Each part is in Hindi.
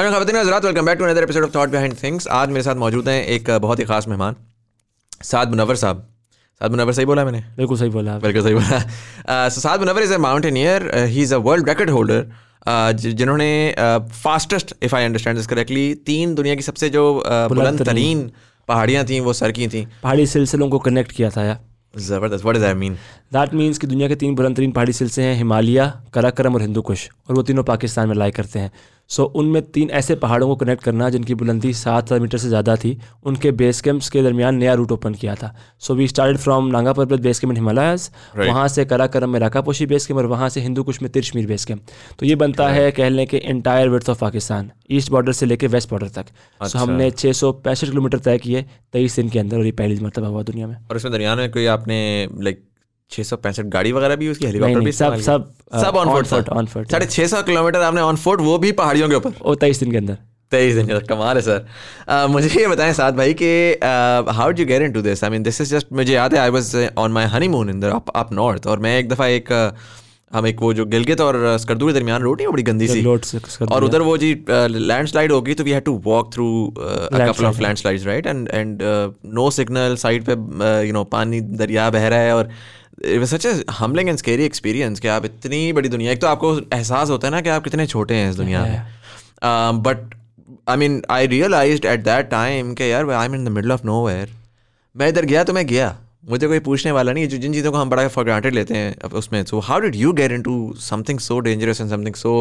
Welcome back to another episode of thought behind things आज मेरे साथ मौजूद हैं एक बहुत ही खास मेहमान साद मुनवर साहब। साद मुनवर सही बोला मैंने? बिल्कुल सही बोला। बिल्कुल सही बोला। So Saad Munawar is a mountaineer he is a world record holder जिन्होंने fastest if I understand this correctly तीन दुनिया की सबसे जो बुलंद तरीन। पहाड़ियाँ थी वो सर की थी। पहाड़ी सिलसिलों को कनेक्ट किया था या। ज़बरदस्त। What does that mean that means कि दुनिया के तीन बुलंद तरीन पहाड़ी सिलसिले हैं हिमालय कराकरम और हिंदू कुश और वो तीनों पाकिस्तान में लाई करते हैं। सो उनमें तीन ऐसे पहाड़ों को कनेक्ट करना जिनकी बुलंदी सात हज़ार मीटर से ज़्यादा थी। उनके बेस कैंप्स के दरमियान नया रूट ओपन किया था। So we started from Nanga Parbat base camp इन हिमालयाज वहाँ से कराकरम में राकापोशी बेस कैम्प और वहाँ से हिंदू कुश में तिरशमीर बेस कैम्प तो ये बनता है कह लें कि entire width of Pakistan east border से लेकर वेस्ट बॉर्डर तक। सो अच्छा। हमने छः सौ पैंसठ किलोमीटर तय किए तेईस दिन के अंदर और ये पहली मरतबा हुआ दुनिया में। और इसमें दरमियान में कोई आपने लाइक छः सौ पैंसठ गाड़ी वगैरह भी उसकी हेलीकॉप्टर भी सब सब सब ऑन फुट ऑन फुट साढ़े छः सौ किलोमीटर आपने ऑन फुट वो भी पहाड़ियों के ऊपर। ओ तेईस दिन के अंदर। तेईस दिन का कमाल है सर uh, मुझे ये बताएँ साथ भाई कि uh, how you get into this I mean this is just मुझे याद है I was on my honeymoon in the up up north और मैं एक दफ़ा एक uh, हम एक वो जो गिलगित और स्कर्दू के दरमियान रोड नहीं बड़ी गंदी सी? और उधर वो जी लैंड स्लाइड होगी तो we had to walk through couple of landslides right and and no signal side पे यू नो पानी दरिया बह रहा है और it such a humbling and scary experience कि आप इतनी बड़ी दुनिया एक तो आपको एहसास होता है ना कि आप कितने छोटे हैं इस दुनिया में। But I mean I realise at that time कि यार I am in the middle of nowhere मैं इधर गया तो मैं गया। मुझे कोई पूछने वाला नहीं है। जो जिन चीज़ों को हम बड़ा फॉर ग्रांटेड लेते हैं उसमें so how did you get into something so dangerous and something so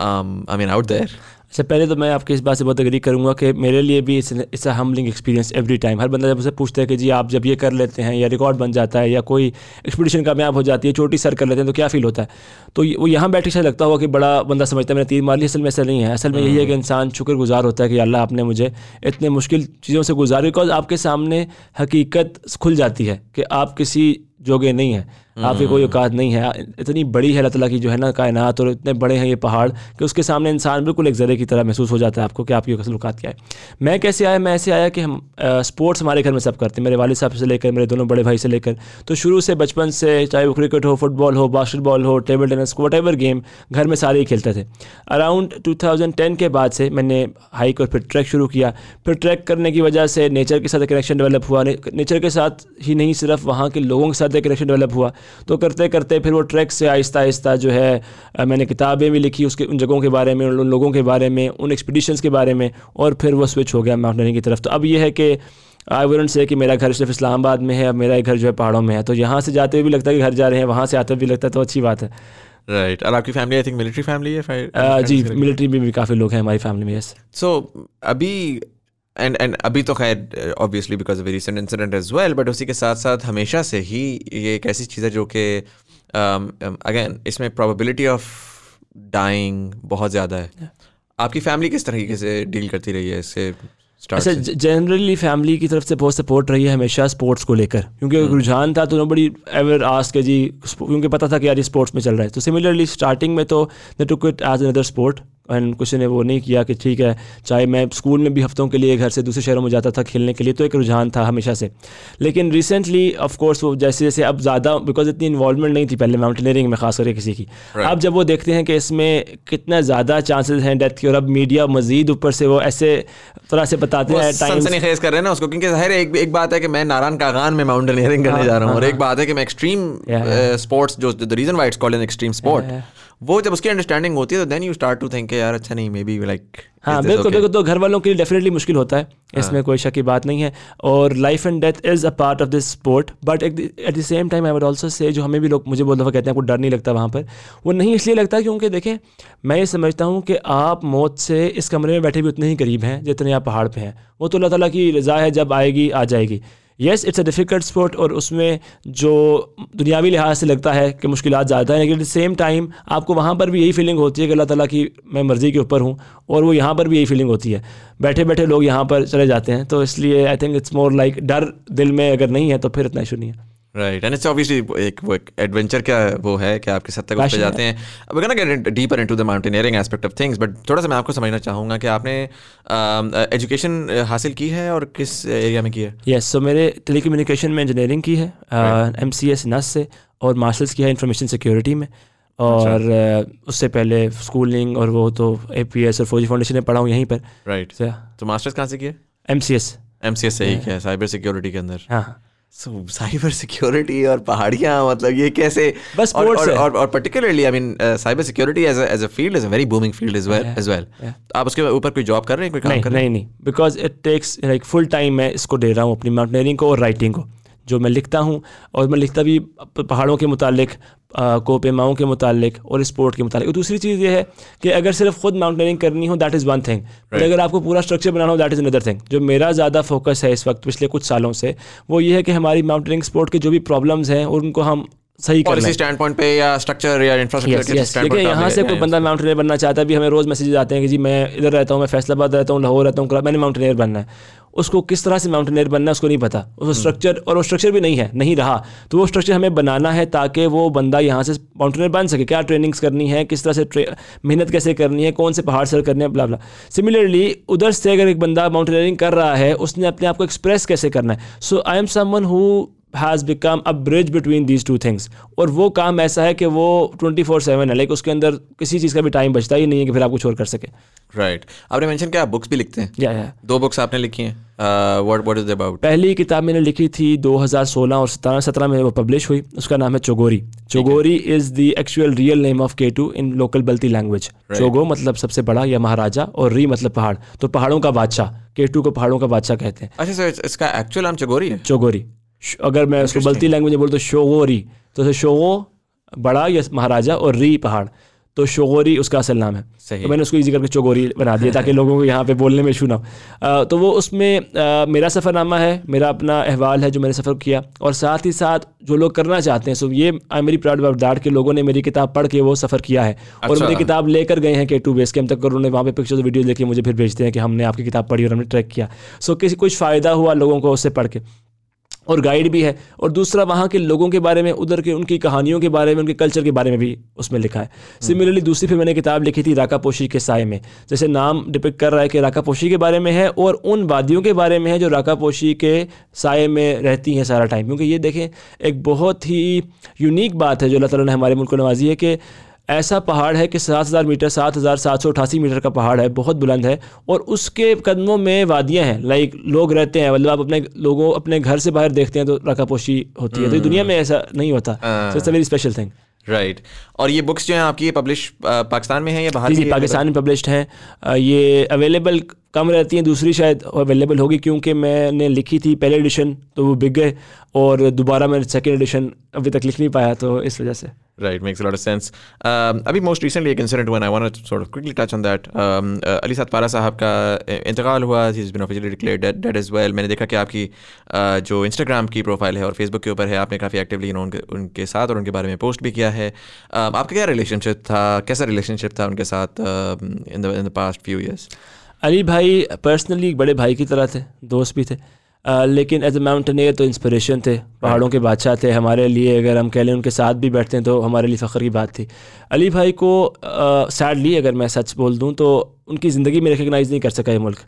I mean out there अच्छा पहले तो मैं आपके इस बात से बहुत अग्री करूँगा कि मेरे लिए भी it's a humbling experience every time हर बंदा जब मुझसे पूछता है कि जी आप जब ये कर लेते हैं या रिकॉर्ड बन जाता है या कोई एक्सपीडिशन कामयाब हो जाती है छोटी सर कर लेते हैं तो क्या फील होता है? तो वो यहाँ बैठे शायद लगता होगा कि बड़ा बंदा समझता है मैंने तीर मार ली असल में ऐसा नहीं है। असल में यही है कि इंसान शुक्रगुजार होता है कि अल्लाह आपने मुझे इतने मुश्किल चीज़ों से गुजार बिकॉज़ आपके सामने हकीकत खुल जाती है कि आप किसी जोगे नहीं है। आपकी कोई औकात नहीं है। इतनी बड़ी है अल्लाह ताला की जो है ना कायनात और इतने बड़े हैं ये पहाड़ कि उसके सामने इंसान बिल्कुल एक ज़रे की तरह महसूस हो जाता है आपको कि आपकी औकात क्या है। मैं कैसे आया? मैं ऐसे आया कि हम स्पोर्ट्स हमारे घर में सब करते हैं। मेरे वालिद साहब से लेकर, मेरे दोनों बड़े भाई से लेकर। तो शुरू से बचपन से, चाहे वो क्रिकेट हो फुटबॉल हो बास्केटबॉल हो टेबल टेनिस वट गेम घर में सारे ही खेलते थे। अराउंड 2010 के बाद से मैंने हाइक और फिर ट्रैक शुरू किया। फिर ट्रैक करने की वजह से नेचर के साथ कनेक्शन डेवलप हुआ। नेचर के साथ ही नहीं, सिर्फ़ वहाँ के लोगों के साथ कनेक्शन डेवलप हुआ। तो करते करते फिर वो ट्रैक से आहिस्ता आहिस्ता जो है मैंने किताबें भी लिखी उसके, उन जगहों के बारे में, उन लोगों के बारे में उन एक्सपीडिशंस के बारे में और फिर वो स्विच हो गया माउंटेनिंग की तरफ़। तो अब ये है कि आई वुडंट से कि मेरा घर सिर्फ़ इस्लामाबाद में है अब मेरा घर जो है पहाड़ों में है। तो यहाँ से जाते हुए भी लगता है कि घर जा रहे हैं वहाँ से आते हुए भी लगता है तो अच्छी बात है। राइट और आपकी family I think military family है अ, जी मिलिट्री में भी काफ़ी लोग हैं हमारी फैमिली में यस सो अभी एंड एंड अभी तो खैर obviously because of recent incident as well but उसी के साथ साथ हमेशा से ही ये एक ऐसी चीज़ है जो कि अगेन इसमें प्रोबेबिलिटी ऑफ़ डाइंग बहुत ज़्यादा है। आपकी फैमिली किस तरीके से डील करती रही है इससे अच्छा जनरली फैमिली की तरफ़ से बहुत सपोर्ट रही है हमेशा स्पोर्ट्स को लेकर। क्योंकि एक रुझान था तो बड़ी एवर आस के जी क्योंकि पता था कि यार ये स्पोर्ट्स में चल रहा है। तो सिमिलरली स्टार्टिंग में तो they took it as another sport and किसी ने वो नहीं किया कि ठीक है चाहे मैं स्कूल में भी हफ्तों के लिए घर से दूसरे शहरों में जाता था खेलने के लिए तो एक रुझान था हमेशा से लेकिन रिसेंटली ऑफ़ कोर्स वो जैसे जैसे अब ज़्यादा बिकॉज़ इतनी इन्वॉल्वमेंट नहीं थी पहले माउंटेनियरिंग में खास करके किसी की Right. अब जब वो देखते हैं कि इसमें कितना ज़्यादा चांसेस हैं डेथ के और अब मीडिया मजीद ऊपर से वो ऐसे तरह से बताते हैं सनसनी खेज कर रहे हैं ना उसको क्योंकि ज़ाहिर है एक एक बात है कि मैं नारायण कागान में माउंटेनियरिंग करने जा रहा हूँ और एक बात है कि मैं एक्सट्रीम. स्पोर्ट्स जो the reason why it's called an extreme sport वो जब उसकी अंडरस्टैंडिंग होती है तो then you start to think यार अच्छा नहीं मे बी लाइक हाँ बिल्कुल बिल्कुल तो घर वालों के लिए डेफिनेटली मुश्किल होता है। इसमें कोई शक की बात नहीं है। और life and death is a part of this sport but at the same time I would also say जो हमें भी लोग मुझे बहुत दफ़ा कहते हैं आपको डर नहीं लगता वहाँ पर वो नहीं इसलिए लगता क्योंकि देखें मैं ये समझता हूँ कि आप मौत से इस कमरे में बैठे भी उतने ही करीब हैं जितने आप पहाड़ पे हैं। वो तो अल्लाह ताला की रज़ा है जब आएगी आ जाएगी। Yes it's a difficult sport और उसमें जो दुनियावी लिहाज से लगता है कि मुश्किल ज़्यादा है, लेकिन एट द सेम टाइम आपको वहाँ पर भी यही फीलिंग होती है कि अल्लाह ताला की मैं मर्ज़ी के ऊपर हूँ और वो यहाँ पर भी यही फीलिंग होती है। बैठे बैठे लोग यहाँ पर चले जाते हैं तो इसलिए I think it's more like डर दिल में अगर नहीं है तो फिर इतना इशू नहीं है। राइट एंड इट्स ऑब्वियसली एक वो एक एडवेंचर का वो है कि आप किस हद तक उस पे जाते हैं। अब ना get deeper into the mountaineering aspect of things but थोड़ा सा मैं आपको समझना चाहूँगा कि आपने एजुकेशन हासिल की है और किस एरिया में की है? यस सो मेरे टेली कम्युनिकेशन में इंजीनियरिंग की है एम सी एस नस से और मास्टर्स किया है इंफॉर्मेशन सिक्योरिटी में। और अ, उससे पहले स्कूलिंग और वो तो ए पी एस और फौजी फाउंडेशन में पढ़ा हूँ यहीं पर। राइट तो मास्टर्स कहाँ से किया M C S M C S से ही किया साइबर सिक्योरिटी के अंदर। हाँ। सो साइबर सिक्योरिटी और पहाड़ियाँ मतलब ये कैसे? बस और पर्टिकुलरली और, और, और particularly I mean cyber security as as a field is a very booming field as well as well आप उसके ऊपर कोई जॉब कर रहे हैं कोई काम नहीं कर रहे हैं? नहीं नहीं. Because it takes like full time मैं इसको दे रहा हूँ अपनी माउंटेनियरिंग को और राइटिंग को. जो मैं लिखता हूँ और मैं लिखता भी पहाड़ों के मुतालिक कोपेमाओं के मुतालिक और स्पोर्ट के मुतालिक। और दूसरी चीज़ ये है कि अगर सिर्फ़ खुद माउंटेनिंग करनी हो that is one thing but अगर आपको पूरा स्ट्रक्चर बनाना हो दैट इज़ अनदर थिंग जो मेरा ज़्यादा फोकस है इस वक्त पिछले कुछ सालों से वो ये है कि हमारी माउंटेनिंग स्पोर्ट के जो भी प्रॉब्लम्स हैं उनको हम सही कर पॉलिसी स्टैंड पॉइंट पे या स्ट्रक्चर या इंफ्रास्ट्रक्चर के यस स्टैंड यहाँ से कोई बंदा माउंटेनियर बनना चाहता है भी हमें रोज़ मैसेज आते हैं कि जी मैं इधर रहता हूँ मैं फैसलाबाद रहता हूँ लाहौर रहता हूँ मैंने माउंटेनियर बनना है। उसको किस तरह से माउंटेनियर बनना है उसको नहीं पता। उसको स्ट्रक्चर और वो स्ट्रक्चर भी नहीं है नहीं रहा। तो वो स्ट्रक्चर हमें बनाना है ताकि वो बंदा यहाँ से माउंटेनियर बन सके। क्या ट्रेनिंग्स करनी है किस तरह से मेहनत कैसे करनी है कौन से पहाड़ सर करने हैं ब्ला ब्ला सिमिलरली उधर से अगर एक बंदा माउंटेनियरिंग कर रहा है उसने अपने आप को एक्सप्रेस कैसे करना है? So I am someone who has become a bridge between these two things और वो काम ऐसा है कि वो ट्वेंटी फोर सेवन है लाइक उसके अंदर किसी चीज़ का भी टाइम बचता ही नहीं है कि फिर आप कुछ और कर सके। Right right. आपने मेंशन किया आप बुक्स भी लिखते हैं। या yeah, या दो बुक्स आपने लिखी हैं। व्हाट व्हाट इज़ अबाउट पहली किताब मैंने लिखी थी 2016 और 17 17 में वो पब्लिश हुई उसका नाम है Chogori. Chogori is the actual real name of K two in local Balti language चोगो मतलब सबसे बड़ा या महाराजा और री मतलब पहाड़। तो पहाड़ों का बादशाह के टू को पहाड़ों का बादशाह कहते हैं। अच्छा सर इसका एक्चुअल नाम चगोरी है? चोगोरी। अगर मैं उसको बल्ती लैंग्वेज में बोलूँ तो शोगोरी। तो उसे शोगो बड़ा या महाराजा और री पहाड़। तो शोगोरी उसका असल नाम है। सही। तो मैंने उसको इजी करके चोगोरी बना दिया ताकि लोगों को यहाँ पे बोलने में इशू ना हो। तो वो उसमें अ, मेरा सफ़रनामा है मेरा अपना अहवाल है जो मैंने सफ़र किया। और साथ ही साथ जो लोग करना चाहते हैं सो ये आई मेरी प्राउड अबाउट दैट कि लोगों ने मेरी किताब पढ़ के वो सफ़र किया है। अच्छा। और। मेरी किताब लेकर गए हैं के टू बेस कैम्प तक और उन्होंने वहाँ पर पिक्चर्स वीडियो लेके मुझे फिर भेजते हैं कि हमने आपकी किताब पढ़ी और हमने ट्रैक किया। सो किसी कुछ फ़ायदा हुआ लोगों को उससे पढ़ के। और गाइड भी है। और दूसरा वहाँ के लोगों के बारे में उधर के उनकी कहानियों के बारे में उनके कल्चर के बारे में भी उसमें लिखा है। सिमिलरली दूसरी फिर मैंने किताब लिखी थी राका पोशी के साय में जैसे नाम डिपिक्ट कर रहा है कि राका पोशी के बारे में है और उन वादियों के बारे में है जो राका पोशी के साय में रहती हैं सारा टाइम क्योंकि ये देखें एक बहुत ही यूनिक बात है जो अल्लाह ताला ने हमारे मुल्क को नवाजी है कि ऐसा पहाड़ है कि सात हज़ार मीटर सात हज़ार सात सौ अठासी मीटर का पहाड़ है बहुत बुलंद है और उसके कदमों में वादियाँ हैं। लाइक लोग रहते हैं मतलब आप अपने लोगों अपने घर से बाहर देखते हैं तो रकापोशी होती है। तो दुनिया में ऐसा नहीं होता। So it's a very special thing right और ये बुक्स जो हैं आपकी ये पब्लिश पाकिस्तान में है या बाहर जी? पाकिस्तान में पब्लिश्ड हैं। ये अवेलेबल कम रहती हैं दूसरी शायद अवेलेबल होगी क्योंकि मैंने लिखी थी पहले एडिशन तो वो बिक गए और दोबारा मैंने सेकेंड एडिशन अभी तक लिख नहीं पाया तो इस वजह से। Right, makes a lot of sense. Um, अभी most recently एक incident हुआ of quickly touch on that. Um, uh, Ali साद पारा साहब का इंतकाल हुआ he's been officially declared dead, dead as well. मैंने देखा कि आपकी uh, जो Instagram की प्रोफ़ाइल है और Facebook के ऊपर है आपने काफ़ी एक्टिवली उनके उनके साथ और उनके बारे में पोस्ट भी किया है um, आपका क्या रिलेशनशिप था कैसा रिलेशनशिप था उनके साथ in the past few years Ali भाई पर्सनली बड़े भाई की तरह थे दोस्त भी थे अ, लेकिन एज ए माउंटेनियर तो इंस्पिरेशन थे पहाड़ों के बादशाह थे हमारे लिए अगर हम कह लें उनके साथ भी बैठते हैं तो हमारे लिए फ़ख्र की बात थी। अली भाई को सैडली अगर मैं सच बोल दूँ तो उनकी ज़िंदगी में रिकगनाइज़ नहीं कर सका ये मुल्क।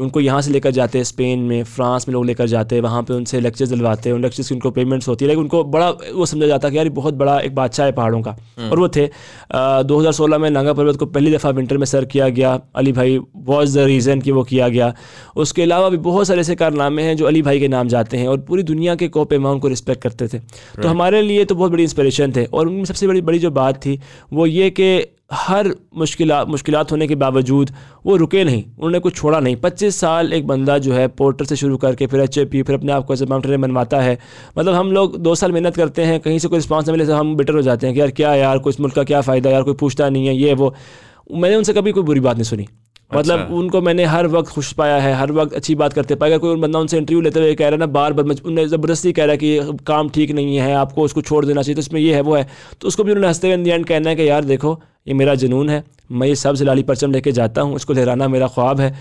उनको यहाँ से लेकर जाते हैं स्पेन में फ्रांस में लोग लेकर जाते हैं वहाँ पे उनसे लेक्चर्स दिलवाते हैं उन लेक्चर्स की उनको पेमेंट्स होती। है लेकिन उनको बड़ा वो समझा जाता है कि यार बहुत बड़ा एक बादशाह है पहाड़ों का। और वो थे दो हज़ार सोलह में नांगा पर्वत को पहली दफ़ा विंटर में सर किया गया। अली भाई वॉज़ द रीज़न कि वो किया गया। उसके अलावा भी बहुत सारे ऐसे कारनामे हैं जो अली भाई के नाम जाते हैं और पूरी दुनिया के कोप माउंट को रिस्पेक्ट करते थे। तो हमारे लिए तो बहुत बड़ी इंस्परेशन थे। और उनमें सबसे बड़ी बड़ी जो बात थी वो ये कि हर मुश्किल मुश्किलात होने के बावजूद वो रुके नहीं उन्होंने कुछ छोड़ा नहीं। पच्चीस साल एक बंदा जो है पोर्टर से शुरू करके फिर एच फिर अपने आप को एज माउंटेनियर बनवाता है। मतलब हम लोग दो साल मेहनत करते हैं कहीं से कोई रिस्पॉन्स नहीं मिले तो हम बिटर हो जाते हैं कि यार क्या यार कोई इस मुल्क का क्या फ़ायदा यार कोई पूछता नहीं है ये वो। मैंने उनसे कभी कोई बुरी बात नहीं सुनी। मतलब उनको मैंने हर वक्त खुश पाया है हर वक्त अच्छी बात करते पाया अगर कोई बंदा उनसे इंटरव्यू लेते हुए कह रहा है ना बार बार उन्हें ज़बरदस्ती कह रहा है कि काम ठीक नहीं है आपको उसको छोड़ देना चाहिए तो इसमें ये है वो है। तो उसको भी उन्होंने हँसते हुए एंड कहना है कि यार देखो ये मेरा जुनून है। मैं ये सब लाली परचम लेके जाता हूँ इसको लहराना मेरा ख्वाब है।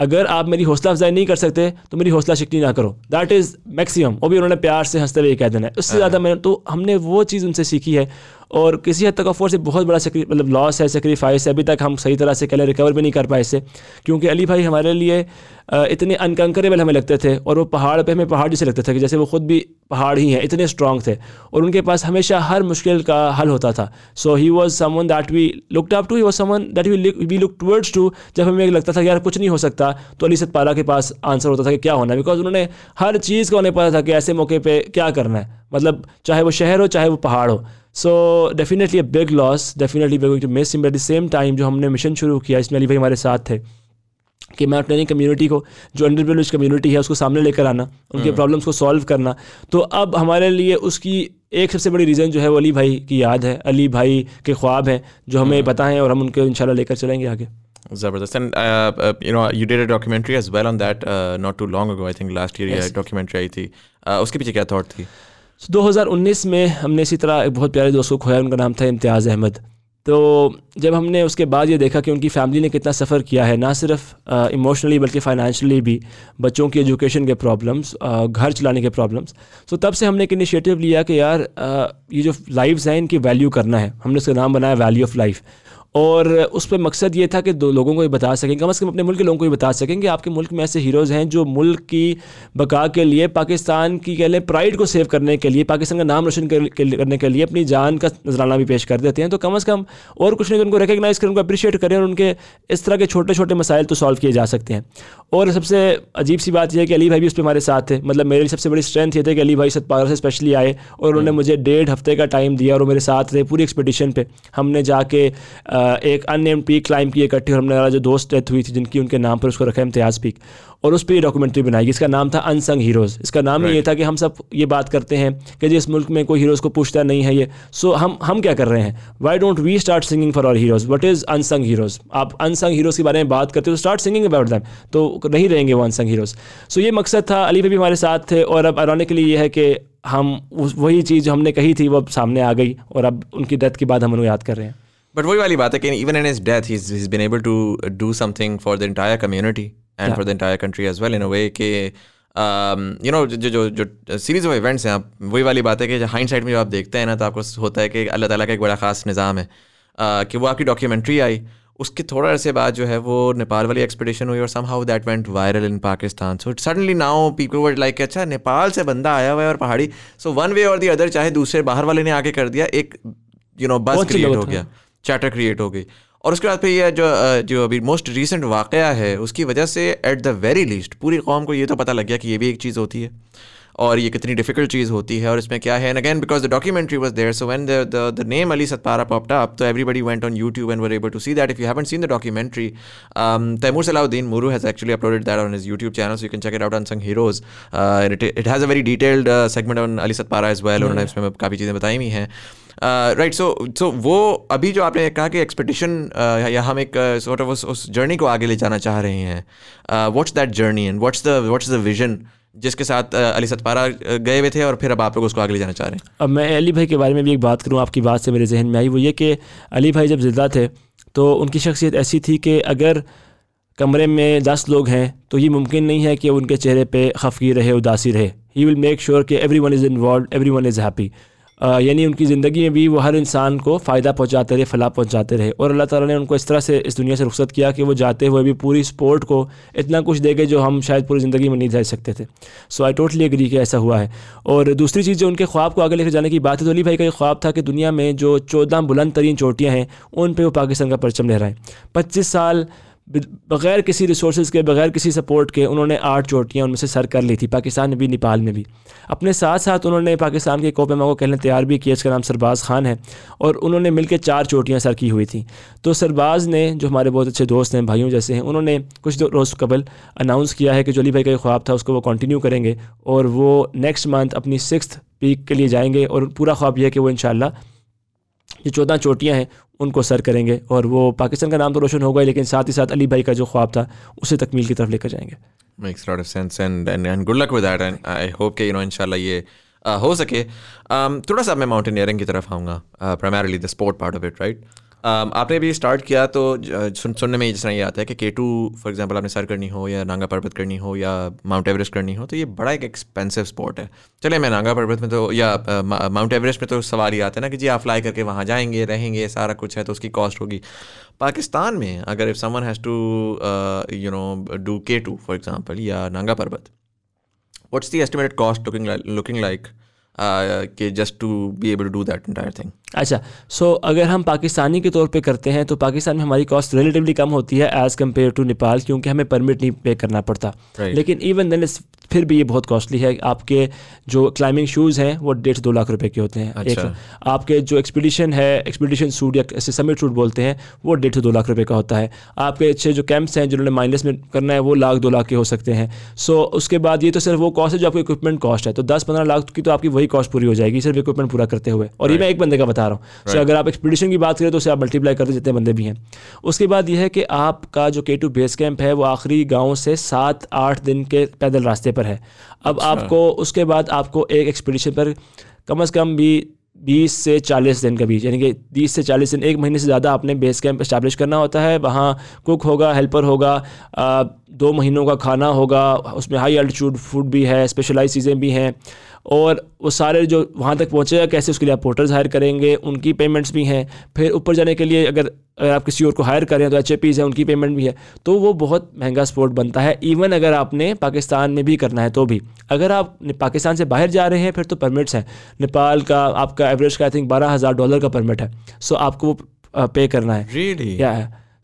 अगर आप मेरी हौसला अफजाई नहीं कर सकते तो मेरी हौसला शिकनी ना करो। दैट इज़ मैक्सिमम वो भी उन्होंने प्यार से हँसते हुए कह देना है। उससे ज़्यादा मैंने तो हमने वो चीज़ उनसे सीखी है। और किसी हद तक ऑफकोर्स एक बहुत बड़ा मतलब लॉस है सेक्रीफाइस है। अभी तक हम सही तरह से कल रिकवर भी नहीं कर पाए इससे। क्योंकि अली भाई हमारे लिए इतने अनकंकरेबल हमें लगते थे और वो पहाड़ पे हमें पहाड़ जैसे लगते थे कि जैसे वो खुद भी पहाड़ ही हैं, इतने स्ट्रॉन्ग थे। और उनके पास हमेशा हर मुश्किल का हल होता था। So he was someone that we looked up to he was someone that we we look towards to जब हमें लगता था कि यार कुछ नहीं हो सकता तो अली सतपाला के पास आंसर होता था कि क्या होना बिकॉज़ उन्होंने हर चीज़ का उन्हें पता था कि ऐसे मौके पर क्या करना है। मतलब चाहे वो शहर हो, चाहे वो पहाड़ हो। So definitely a big loss definitely we going to miss him at the same time जो हमने मिशन शुरू किया इसमें अली भाई हमारे साथ थे कि माउंटेनिंग कम्युनिटी को जो अंडर प्रिवलेज कम्युनिटी है उसको सामने लेकर आना उनके प्रॉब्लम्स हम्म। को सॉल्व करना तो अब हमारे लिए उसकी एक सबसे बड़ी रीज़न जो है वो अली भाई की याद है अली भाई के ख्वाब हैं जो हमें हम्म। पता है और हम उनके इंशाल्लाह लेकर चलेंगे आगे Zabardast. And, uh, uh, you know, you did a documentary as well on that uh, not too long ago. I think last year yes. documentary आई थी uh, उसके पीछे क्या थॉट थी so, 2019 में हमने इसी तरह एक बहुत प्यारे दोस्त को खोया उनका नाम था इम्तियाज़ अहमद। तो जब हमने उसके बाद ये देखा कि उनकी फैमिली ने कितना सफ़र किया है ना सिर्फ़ इमोशनली बल्कि फ़ाइनेंशियली भी बच्चों की एजुकेशन के प्रॉब्लम्स घर चलाने के प्रॉब्लम्स। तो तब से हमने एक इनिशिएटिव लिया कि यार आ, ये जो लाइफ्स हैं इनकी वैल्यू करना है। हमने उसका नाम बनाया वैल्यू ऑफ़ लाइफ और उस पर मकसद ये था कि दो लोगों को ये बता सकें, कम अज़ कम अपने मुल्क के लोगों को ये बता सकें कि आपके मुल्क में ऐसे हीरोज़ हैं जो मुल्क की बका के लिए, पाकिस्तान की कह लें प्राइड को सेव करने के लिए, पाकिस्तान का नाम रोशन करने के लिए अपनी जान का नजराना भी पेश कर देते हैं। तो कम अज़ कम और कुछ नहीं तो उनको रिकगनाइज़ करें, उनको अप्रिशिएट करें और उनके इस तरह के छोटे छोटे मसाइल तो सॉल्व किए जा सकते हैं। और सबसे अजीब सी बात यह है कि अली भाई भी उस पर हमारे साथ थे। मतलब मेरी सबसे बड़ी स्ट्रेंथ ये थे कि अली भाई सतपारा से स्पेशली आए और उन्होंने हम्म। मुझे डेढ़ हफ़्ते का टाइम दिया और वो मेरे साथ थे पूरी एक्सपेडिशन पे। हमने जाके एक अननेम पीक क्लाइम की इकट्ठी और हमने जो दोस्त डेथ हुई थी जिनकी उनके नाम पर उसको रखा इम्तियाज़ पीक और उस पर ये डॉक्यूमेंट्री बनाई इसका नाम था अनसंग हीरोज़ इसका नाम right. ये था कि हम सब ये बात करते हैं कि जिस मुल्क में कोई हीरोज़ को पूछता नहीं है ये। सो so, हम हम क्या कर रहे हैं? Why don't we start singing for our heroes what is unsung heroes आप अनसंग हीरोज़ के बारे में बात करते हो स्टार्ट सिंगिंग अबाउट दैम तो नहीं रहेंगे वो अनसंग हीरोज़ सो ये मकसद था। अली भी हमारे साथ थे और अब आरोनिकली ये है कि हम वही चीज़ जो हमने कही थी वो अब सामने आ गई और अब उनकी डेथ के बाद हम उन्हें याद कर रहे हैं। बट वही वाली बात है कि even in his death he is been able to do something for the entire community and for the entire country as well in a way कि यू नो जो जो जो सीरीज़ ऑफ़ इवेंट्स हैं आप वही वाली बात है कि हाइंड साइड में जो आप देखते हैं ना तो आपको होता है कि अल्लाह ताला का एक बड़ा ख़ास निज़ाम है uh, कि वो आपकी डॉक्यूमेंट्री आई उसके थोड़ा अरसे बाद जो है वो नेपाल वाली एक्सपीडिशन हुई और somehow that went viral in Pakistan so suddenly now people were like अच्छा नेपाल से बंदा आया हुआ है और पहाड़ी सो वन वे और दी अदर चाहे दूसरे बाहर वाले ने आके कर दिया एक यू नो बस क्रिएट हो गया चैटर क्रिएट हो गई. और उसके बाद फिर ये जो जो अभी मोस्ट रिसेंट वाक़ है उसकी वजह से एट द वेरी लीस्ट पूरी कौम को ये तो पता लग गया कि ये भी एक चीज़ होती है। और ये कितनी डिफ़िकल्ट चीज़ होती है और इसमें क्या है? And again because the documentary was there so when the the name Ali Satpara popped up तो everybody went on YouTube and were able to see that if you haven't seen the documentary Taimur Salahuddin Mooroo has actually uploaded that on his YouTube channel so you can check it out on sung heroes it has a very detailed segment on Ali Satpara as well उन्होंने इसमें काफ़ी चीज़ें बताई हुई हैं। राइट सो सो वो अभी जो आपने कहा कि एक्सपेक्टेशन uh, या हम एक सॉर्ट uh, ऑफ़ उस जर्नी को आगे ले जाना चाह रहे हैं what's that journey and what's the what's the vision जिसके साथ uh, अली सतपारा गए हुए थे और फिर अब आप लोग उसको आगे ले जाना चाह रहे हैं? अब मैं अली भाई के बारे में भी एक बात करूँ आपकी बात से मेरे जहन में आई वो ये कि अली भाई जब ज़िंदा थे तो उनकी शख्सियत ऐसी थी कि अगर कमरे में दस लोग हैं तो ये मुमकिन नहीं है कि उनके चेहरे पे खफगी रहे उदासी रहे। ही विल मेक श्योर कि everyone is involve everyone is happy यानी उनकी ज़िंदगी में भी वो हर इंसान को फ़ायदा पहुँचाते रहे फलाह पहुँचाते रहे। और अल्लाह ताला ने उनको इस तरह से इस दुनिया से रुख्सत किया कि वो जाते हुए भी पूरी स्पोर्ट को इतना कुछ दे गए जो हम शायद पूरी ज़िंदगी में नहीं दे सकते थे। सो आई टोटली एग्री कि ऐसा हुआ है। और दूसरी चीज़ जो उनके ख्वाब को आगे लेकर जाने की बात है तो अली भाई का ये ख्वाब था कि दुनिया में जो चौदह बुलंद तरीन चोटियाँ हैं, उन पर वो पाकिस्तान का परचम लहराएँ। पच्चीस साल बग़ैर किसी रिसोर्स के, बग़ैर किसी सपोर्ट के उन्होंने आठ चोटियाँ उनमें से सर कर ली थी, पाकिस्तान में भी, नेपाल में भी। अपने साथ साथ उन्होंने पाकिस्तान के कोपे को कहने तैयार भी किया इसका नाम सरबाज खान है, और उन्होंने मिलकर चार चोटियाँ सर की हुई थी। तो सरबाज ने, जो हमारे बहुत अच्छे दोस्त हैं, भाइयों जैसे हैं, उन्होंने कुछ रोज़ कबल अनाउंस किया है कि जो अली भाई का ख्वाब था, उसको वो कंटिन्यू करेंगे, और वो नेक्स्ट मंथ अपनी सिक्स पीक के लिए जाएँगे, और पूरा ख्वाब यह है कि वो इन ये चौदह चोटियाँ हैं उनको सर करेंगे और वो पाकिस्तान का नाम तो रोशन होगा लेकिन साथ ही साथ अली भाई का जो ख्वाब था उसे तकमील की तरफ़ लेकर जाएँगे। Makes lot of sense and and good luck with that and I hope कि यू नो इंशाल्लाह ये uh, हो सके। Um, थोड़ा सा मैं माउंटेनियरिंग की तरफ़ आऊँगा primarily the sport part of it right Um, आपने भी स्टार्ट किया तो सुन, सुनने में जिस तरह ये आता है कि के टू फॉर एग्ज़ाम्पल आपने सर करनी हो या नांगा पर्वत करनी हो या माउंट एवरेस्ट करनी हो तो ये बड़ा एक एक्सपेंसिव स्पॉट है। चले मैं नांगा पर्वत में तो या माउंट एवरेस्ट में तो सवाल ही आता है ना कि जी आप फ्लाई करके वहाँ जाएँगे रहेंगे सारा कुछ है तो उसकी कॉस्ट होगी। पाकिस्तान में अगर if someone has to you know do K two for example या Nanga Parbat what's the estimated cost looking like uh, कि just to be able to do that entire thing अच्छा सो अगर हम पाकिस्तानी के तौर पे करते हैं तो पाकिस्तान में हमारी कॉस्ट रिलेटिवली कम होती है एज़ कंपेयर टू नेपाल क्योंकि हमें परमिट नहीं पे करना पड़ता Right. लेकिन इवन देन फिर भी ये बहुत कॉस्टली है आपके जो क्लाइंबिंग शूज़ हैं वो डेढ़ दो लाख रुपए के होते हैं अच्छा. एक। आपके जो एक्सपीडिशन है एक्सपीडिशन सूट या समिट सूट बोलते हैं वो डेढ़ से दो लाख रुपए का होता है आपके अच्छे जो कैंप्स हैं जिन्होंने माइनस में करना है वो लाख दो लाख के हो सकते हैं सो उसके बाद ये तो सिर्फ़ वो कॉस्ट है जो आपको इक्विपमेंट कॉस्ट है तो दस पंद्रह लाख की तो आपकी वही कॉस्ट पूरी हो जाएगी सिर्फ़ इक्विपमेंट पूरा करते हुए। और ये मैं एक बंदे का बता रहा हूँ। सो अगर आप एक्सपीडिशन की बात करें तो उसे आप मल्टीप्लाई करते जितने बंदे भी हैं। उसके बाद यह है कि आपका जो के टू बेस कैंप है वो आखिरी गाँव से सात आठ दिन के पैदल रास्ते पर है। अब आपको उसके बाद आपको एक एक्सपीडिशन पर कम अज़ कम भी बीस से चालीस दिन के बीच यानी कि बीस से चालीस दिन एक महीने से ज़्यादा आपने बेस कैंप इस्टेब्लिश करना होता है। वहाँ कुक होगा हेल्पर होगा दो महीनों का खाना होगा उसमें हाई अल्टीट्यूड फ़ूड भी है स्पेशलाइज चीज़ें भी हैं और वो सारे जो वहाँ तक पहुँचेगा कैसे उसके लिए आप पोर्टर्स हायर करेंगे उनकी पेमेंट्स भी हैं। फिर ऊपर जाने के लिए अगर अगर आप किसी और को हायर करें तो एच ए पीज हैं उनकी पेमेंट भी है। तो वो बहुत महँगा स्पोर्ट बनता है। इवन अगर आपने पाकिस्तान में भी करना है तो भी। अगर आप पाकिस्तान से बाहर जा रहे हैं फिर तो परमिट्स हैं। नेपाल का आपका एवरेज का आई थिंक बारह हज़ार डॉलर का परमिट है। सो आपको वो पे करना है। Really? या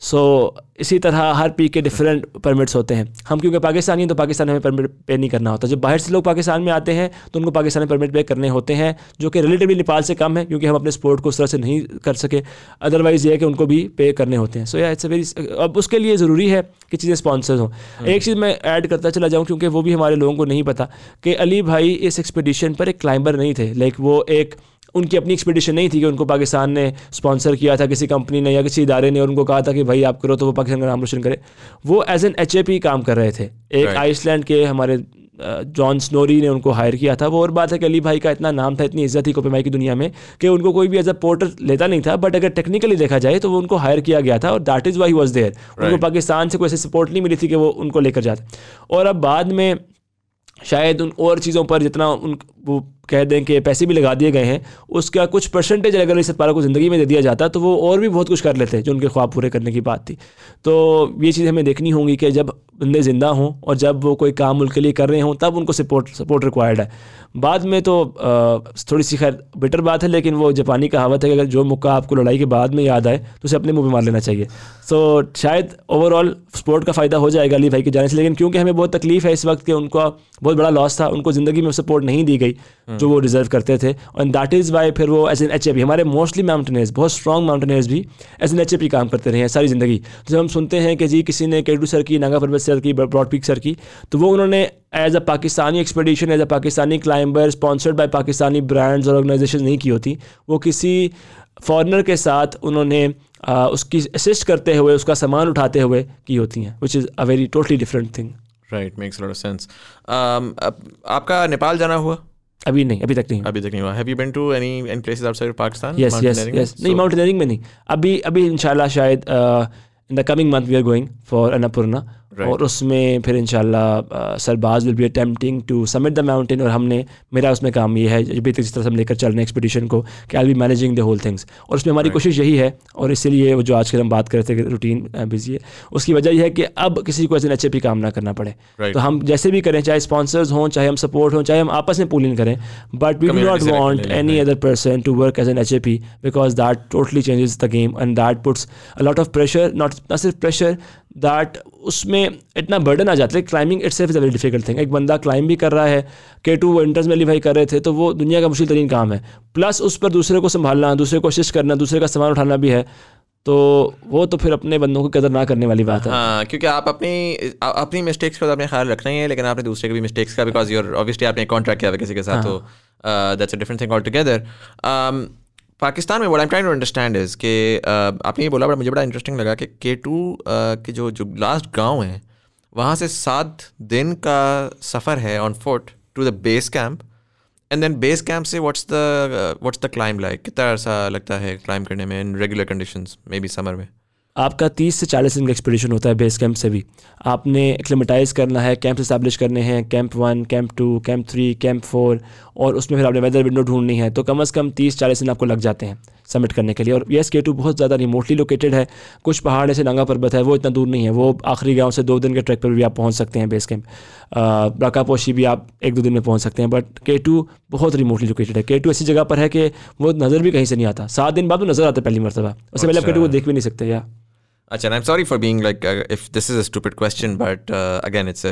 सो so, इसी तरह हर पी के डिफरेंट परमिट्स होते हैं। हम क्योंकि पाकिस्तानी हैं तो पाकिस्तान में हमें परमिट पे नहीं करना होता। जब बाहर से लोग पाकिस्तान में आते हैं तो उनको पाकिस्तानी परमिट पे करने होते हैं जो कि रिलेटिवली नेपाल से कम है क्योंकि हम अपने स्पोर्ट को उस तरह से नहीं कर सके। अदरवाइज़ ये है कि उनको भी पे करने होते हैं। सो या इट्स वेरी अब उसके लिए ज़रूरी है कि चीज़ें स्पॉन्सर्स हों। एक चीज़ मैं ऐड करता चला जाऊँ क्योंकि वो भी हमारे लोगों को नहीं पता कि अली भाई इस एक्सपीडिशन पर एक क्लाइंबर नहीं थे। लाइक वो एक उनकी अपनी एक्सपीडिशन नहीं थी कि उनको पाकिस्तान ने स्पॉन्सर किया था किसी कंपनी ने या किसी इदारे ने और उनको कहा था कि भाई आप करो तो वो पाकिस्तान का नाम रोशन करे। वो एज एन एच काम कर रहे थे। एक. आइसलैंड के हमारे जॉन स्नोरी ने उनको हायर किया था। वो और बात है कि अली भाई का इतना नाम था इतनी इज़्ज़त थी कोपेमाई की दुनिया में कि उनको कोई भी एज अ पोर्टर लेता नहीं था। बट अगर टेक्निकली देखा जाए तो वो उनको हायर किया गया था और that is why was there उनको पाकिस्तान से कोई ऐसी सपोर्ट नहीं मिली थी कि वो उनको लेकर जाते। और अब बाद में शायद उन और चीज़ों पर जितना उन वो कह दें कि पैसे भी लगा दिए गए हैं उसका कुछ परसेंटेज अगर इस सतपारा को ज़िंदगी में दे दिया जाता तो वो और भी बहुत कुछ कर लेते जो उनके ख्वाब पूरे करने की बात थी। तो ये चीज़ हमें देखनी होंगी कि जब बंदे ज़िंदा हों और जब वो कोई काम उनके लिए कर रहे हों तब उनको सपोर्ट सपोर्ट रिक्वायर्ड है। बाद में तो अ, थोड़ी सी खैर बेटर बात है लेकिन वो जापानी कहावत है कि अगर जो मौका आपको लड़ाई के बाद में याद आए तो उसे अपने मुँह में मार लेना चाहिए। सो so, शायद ओवरऑल स्पोर्ट का फ़ायदा हो जाएगा अली भाई के जाने से लेकिन क्योंकि हमें बहुत तकलीफ़ है इस वक्त कि उनका बहुत बड़ा लॉस था उनको ज़िंदगी में सपोर्ट नहीं दी गई जो वो डिज़र्व करते थे। और दैट इज़ वाई फिर वो as N H A P हमारे मोस्टली माउंटेनियर्स बहुत स्ट्रॉन्ग माउंटेनियर्स भी as N H A P काम करते रहे हैं सारी ज़िंदगी। जब हम सुनते हैं कि जी किसी ने केडू सर की, नागा पर्वत सर की, ब्रॉड पीक सर की तो वो उन्होंने as a Pakistani expedition as a Pakistani climber sponsored by Pakistani brands और ऑर्गेनाइजेशन नहीं की होती। वो किसी फॉरनर के साथ उन्होंने उसकी असिस्ट करते हुए, उसका सामान उठाते हुए की होती हैं which is a very totally different thing right makes lot of sense आपका नेपाल जाना हुआ? अभी नहीं अभी तक नहीं अभी तक नहीं हुआ। Have you been to any any places outside Pakistan yes yes yes नहीं माउंटेनियरिंग में नहीं। अभी अभी इंशाल्लाह शायद in the coming month we are going for Annapurna Right. और उसमें फिर इंशाल्लाह Sirbaz will be attempting to summit the mountain और हमने मेरा उसमें काम ये है अभी तक जिस तरह से हम लेकर चल रहे हैं एक्सपीडिशन को कि I be managing the whole things और उसमें हमारी right. कोशिश यही है और इसीलिए वो जो आज कल हम बात कर रहे थे रूटीन बिज़ी है उसकी वजह यह है कि अब किसी को ऐसे अच्छे काम ना करना पड़े Right. तो हम जैसे भी करें चाहे स्पॉन्सर्स हों चाहे हम सपोर्ट हों चाहे हम आपस में पूलिंग करें but we do not Community से वांट लेके any other person to work as an HAP because that totally changes the game and that puts a lot of pressure not ना सिर्फ़ प्रेशर दैट उसमें इतना बर्डन आ जाता है climbing itself is a very difficult thing एक बंदा क्लाइंब भी कर रहा है के टू में भाई कर रहे थे तो वो दुनिया का मुश्किल तरीन काम है। प्लस उस पर दूसरे को संभालना दूसरे को असिस्ट करना दूसरे का सामान उठाना भी है तो वो तो फिर अपने बंदों की कदर ना करने वाली बात है। हाँ क्योंकि आप अपनी अपनी मिस्टेक्स का तो आपने ख्याल रखना ही है लेकिन आपने दूसरे के भी मिस्टेक्स का बिकॉज़ यूर ऑब्वियसली आपने कॉन्ट्रैक्ट किया हुआ किसी के साथ तो that's a different thing all together Pakistan में what I am trying to understand is कि आपने ये बोला बड़ा मुझे बड़ा इंटरेस्टिंग लगा कि के टू के जो जो लास्ट गाँव है, वहाँ से सात दिन का सफ़र है on foot to the base camp and then base camp से what's the what's the climb like कितना ऐसा लगता है क्लाइंब करने में in regular conditions maybe summer में? आपका 30 से 40 दिन का एक्सपीडिशन होता है बेस कैंप से भी। आपने एक्लेमेटाइज करना है कैंप इस्टेब्लिश करने हैं camp one camp two camp three camp four और उसमें फिर आपने वेदर विंडो ढूंढनी है। तो कम अज़ कम 30-40 दिन आपको लग जाते हैं सबमिट करने के लिए। और यस के टू बहुत ज़्यादा रिमोटली लोकेटेड है। कुछ पहाड़ ऐसे नंगा पर्वत है वो इतना दूर नहीं है। वो आखिरी गाँव से दो दिन के ट्रैक पर भी आप पहुँच सकते हैं बेस कैंप ब्राकापोशी भी आप एक दो दिन में पहुँच सकते हैं बट के टू बहुत रिमोटली लोकेटेड है। के टू ऐसी जगह पर है कि वो नज़र भी कहीं से नहीं आता। सात दिन बाद वो नज़र आता है पहली मरतबा। उससे पहले आप के टू को देख भी नहीं सकते या। अच्छा I am sorry for being like if this is a question but again it's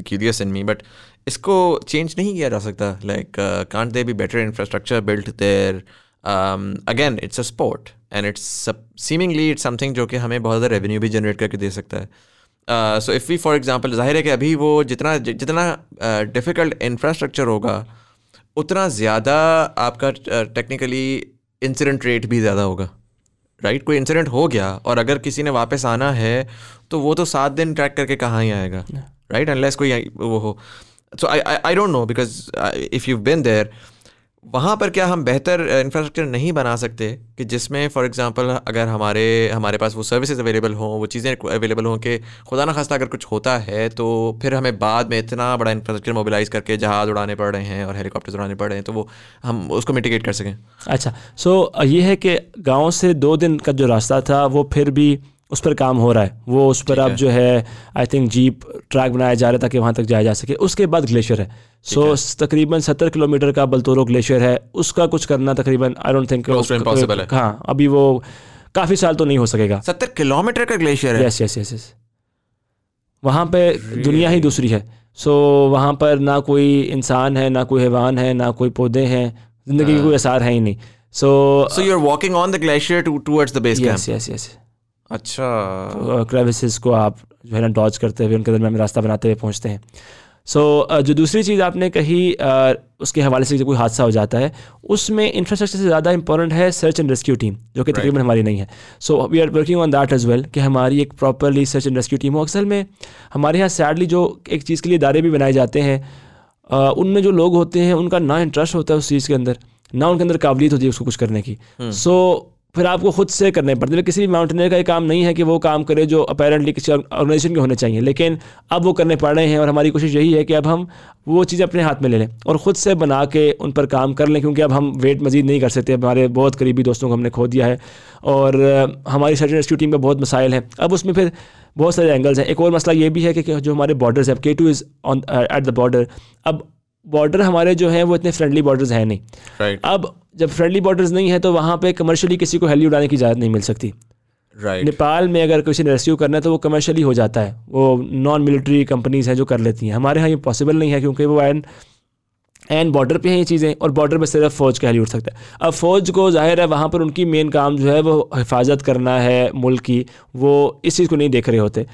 curious in me but इसको चेंज नहीं किया जा सकता like can't they be better infrastructure build there again it's a sport and it's seemingly it's something जो कि हमें बहुत ज़्यादा रेवेन्यू भी जनरेट करके दे सकता है so if we for example ज़ाहिर है कि अभी वो जितना जितना डिफ़िकल्ट इंफ्रास्ट्रक्चर होगा उतना ज़्यादा आपका टेक्निकली इंसिडेंट रेट भी ज़्यादा होगा राइट कोई इंसिडेंट हो गया और अगर किसी ने वापस आना है तो वो तो सात दिन ट्रैक करके कहाँ ही आएगा राइट अनलेस कोई वो हो। So I I don't know because if you been there वहाँ पर क्या हम बेहतर इंफ्रास्ट्रक्चर नहीं बना सकते कि जिसमें फॉर एग्जांपल अगर हमारे हमारे पास वो सर्विसेज़ अवेलेबल हों वो चीज़ें अवेलेबल हों कि खुदा ना खास्ता अगर कुछ होता है तो फिर हमें बाद में इतना बड़ा इंफ्रास्ट्रक्चर मोबिलाइज करके जहाज़ उड़ाने पड़ रहे हैं और हेलीकॉप्टर उड़ाने पड़ रहे हैं तो वो हम उसको मिटिगेट कर सकें। अच्छा सो so, ये है कि गाँव से दो दिन का जो रास्ता था वो फिर भी उस पर काम हो रहा है। वो उस पर अब जो है आई थिंक जीप ट्रैक बनाया जा रहा है ताकि वहाँ तक जाया जा सके। उसके बाद ग्लेशियर है। सो so, तकरीबन सत्तर किलोमीटर का बलतोरो ग्लेशियर है। उसका कुछ करना तकरीबन आई डोंट थिंक है। हाँ अभी वो काफ़ी साल तो नहीं हो सकेगा। सत्तर किलोमीटर का ग्लेशियर है? यस यस यस यस वहाँ पे दुनिया ही दूसरी है। सो so, वहाँ पर ना कोई इंसान है ना कोई हैवान है ना कोई पौधे हैं। ज़िंदगी का कोई आसार है ही नहीं। So so you are walking on the glacier to towards the base yes yes yes अच्छा। क्रेविसेस को आप जो है ना डॉज करते हुए उनके दरमियान रास्ता बनाते हुए पहुँचते हैं। सो so, जो दूसरी चीज़ आपने कही उसके हवाले से जब कोई हादसा हो जाता है उसमें इंफ्रास्ट्रक्चर से ज़्यादा इंपॉर्टेंट है सर्च एंड रेस्क्यू टीम जो कि तकरीबन हमारी नहीं है। So we are working on that as well कि हमारी एक properly search and rescue team हो। अक्सर में हमारे यहाँ सैडली जो एक चीज़ के लिए इदारे भी बनाए जाते हैं उनमें जो लोग होते हैं उनका ना इंटरेस्ट होता है उस चीज़ के अंदर ना उनके अंदर काबिलियत होती है उसको कुछ करने की। सो हम्म। so, फिर आपको खुद से करने पड़ते हैं। किसी भी माउंटेनियर का ये काम नहीं है कि वो काम करे जो अपेरेंटली किसी ऑर्गेनाइजेशन के होने चाहिए। लेकिन अब वो करने पड़ रहे हैं और हमारी कोशिश यही है कि अब हम वो चीज़ें अपने हाथ में ले लें और ख़ुद से बना के उन पर काम कर लें क्योंकि अब हम वेट मजीद नहीं कर सकते। हमारे बहुत करीबी दोस्तों को हमने खो दिया है और हमारी सर्च रेस्क्यू टीम में बहुत मसाइल हैं। अब उसमें फिर बहुत सारे एंगल्स हैं। एक और मसला ये भी है कि जो हमारे बॉर्डर्स हैं K two is on at the border अब बॉर्डर हमारे जो हैं वो इतने फ्रेंडली बॉर्डर्स हैं नहीं। Right. अब जब फ्रेंडली बॉर्डर्स नहीं है तो वहाँ पे कमर्शियली किसी को हेली उड़ाने की इजाज़त नहीं मिल सकती। Right. नेपाल में अगर किसी ने रेस्क्यू करना है तो वो कमर्शियली हो जाता है। वो नॉन मिलिट्री कंपनीज़ हैं जो कर लेती हैं। हमारे यहाँ ये पॉसिबल नहीं है क्योंकि वो एन एन बॉर्डर पे हैं ये चीज़ें और बॉर्डर पे सिर्फ़ फ़ौज का हेली उठ सकता है। अब फ़ौज को ज़ाहिर है वहाँ पर उनकी मेन काम जो है वो हिफाजत करना है मुल्क की। वो इस चीज़ को नहीं देख रहे होते।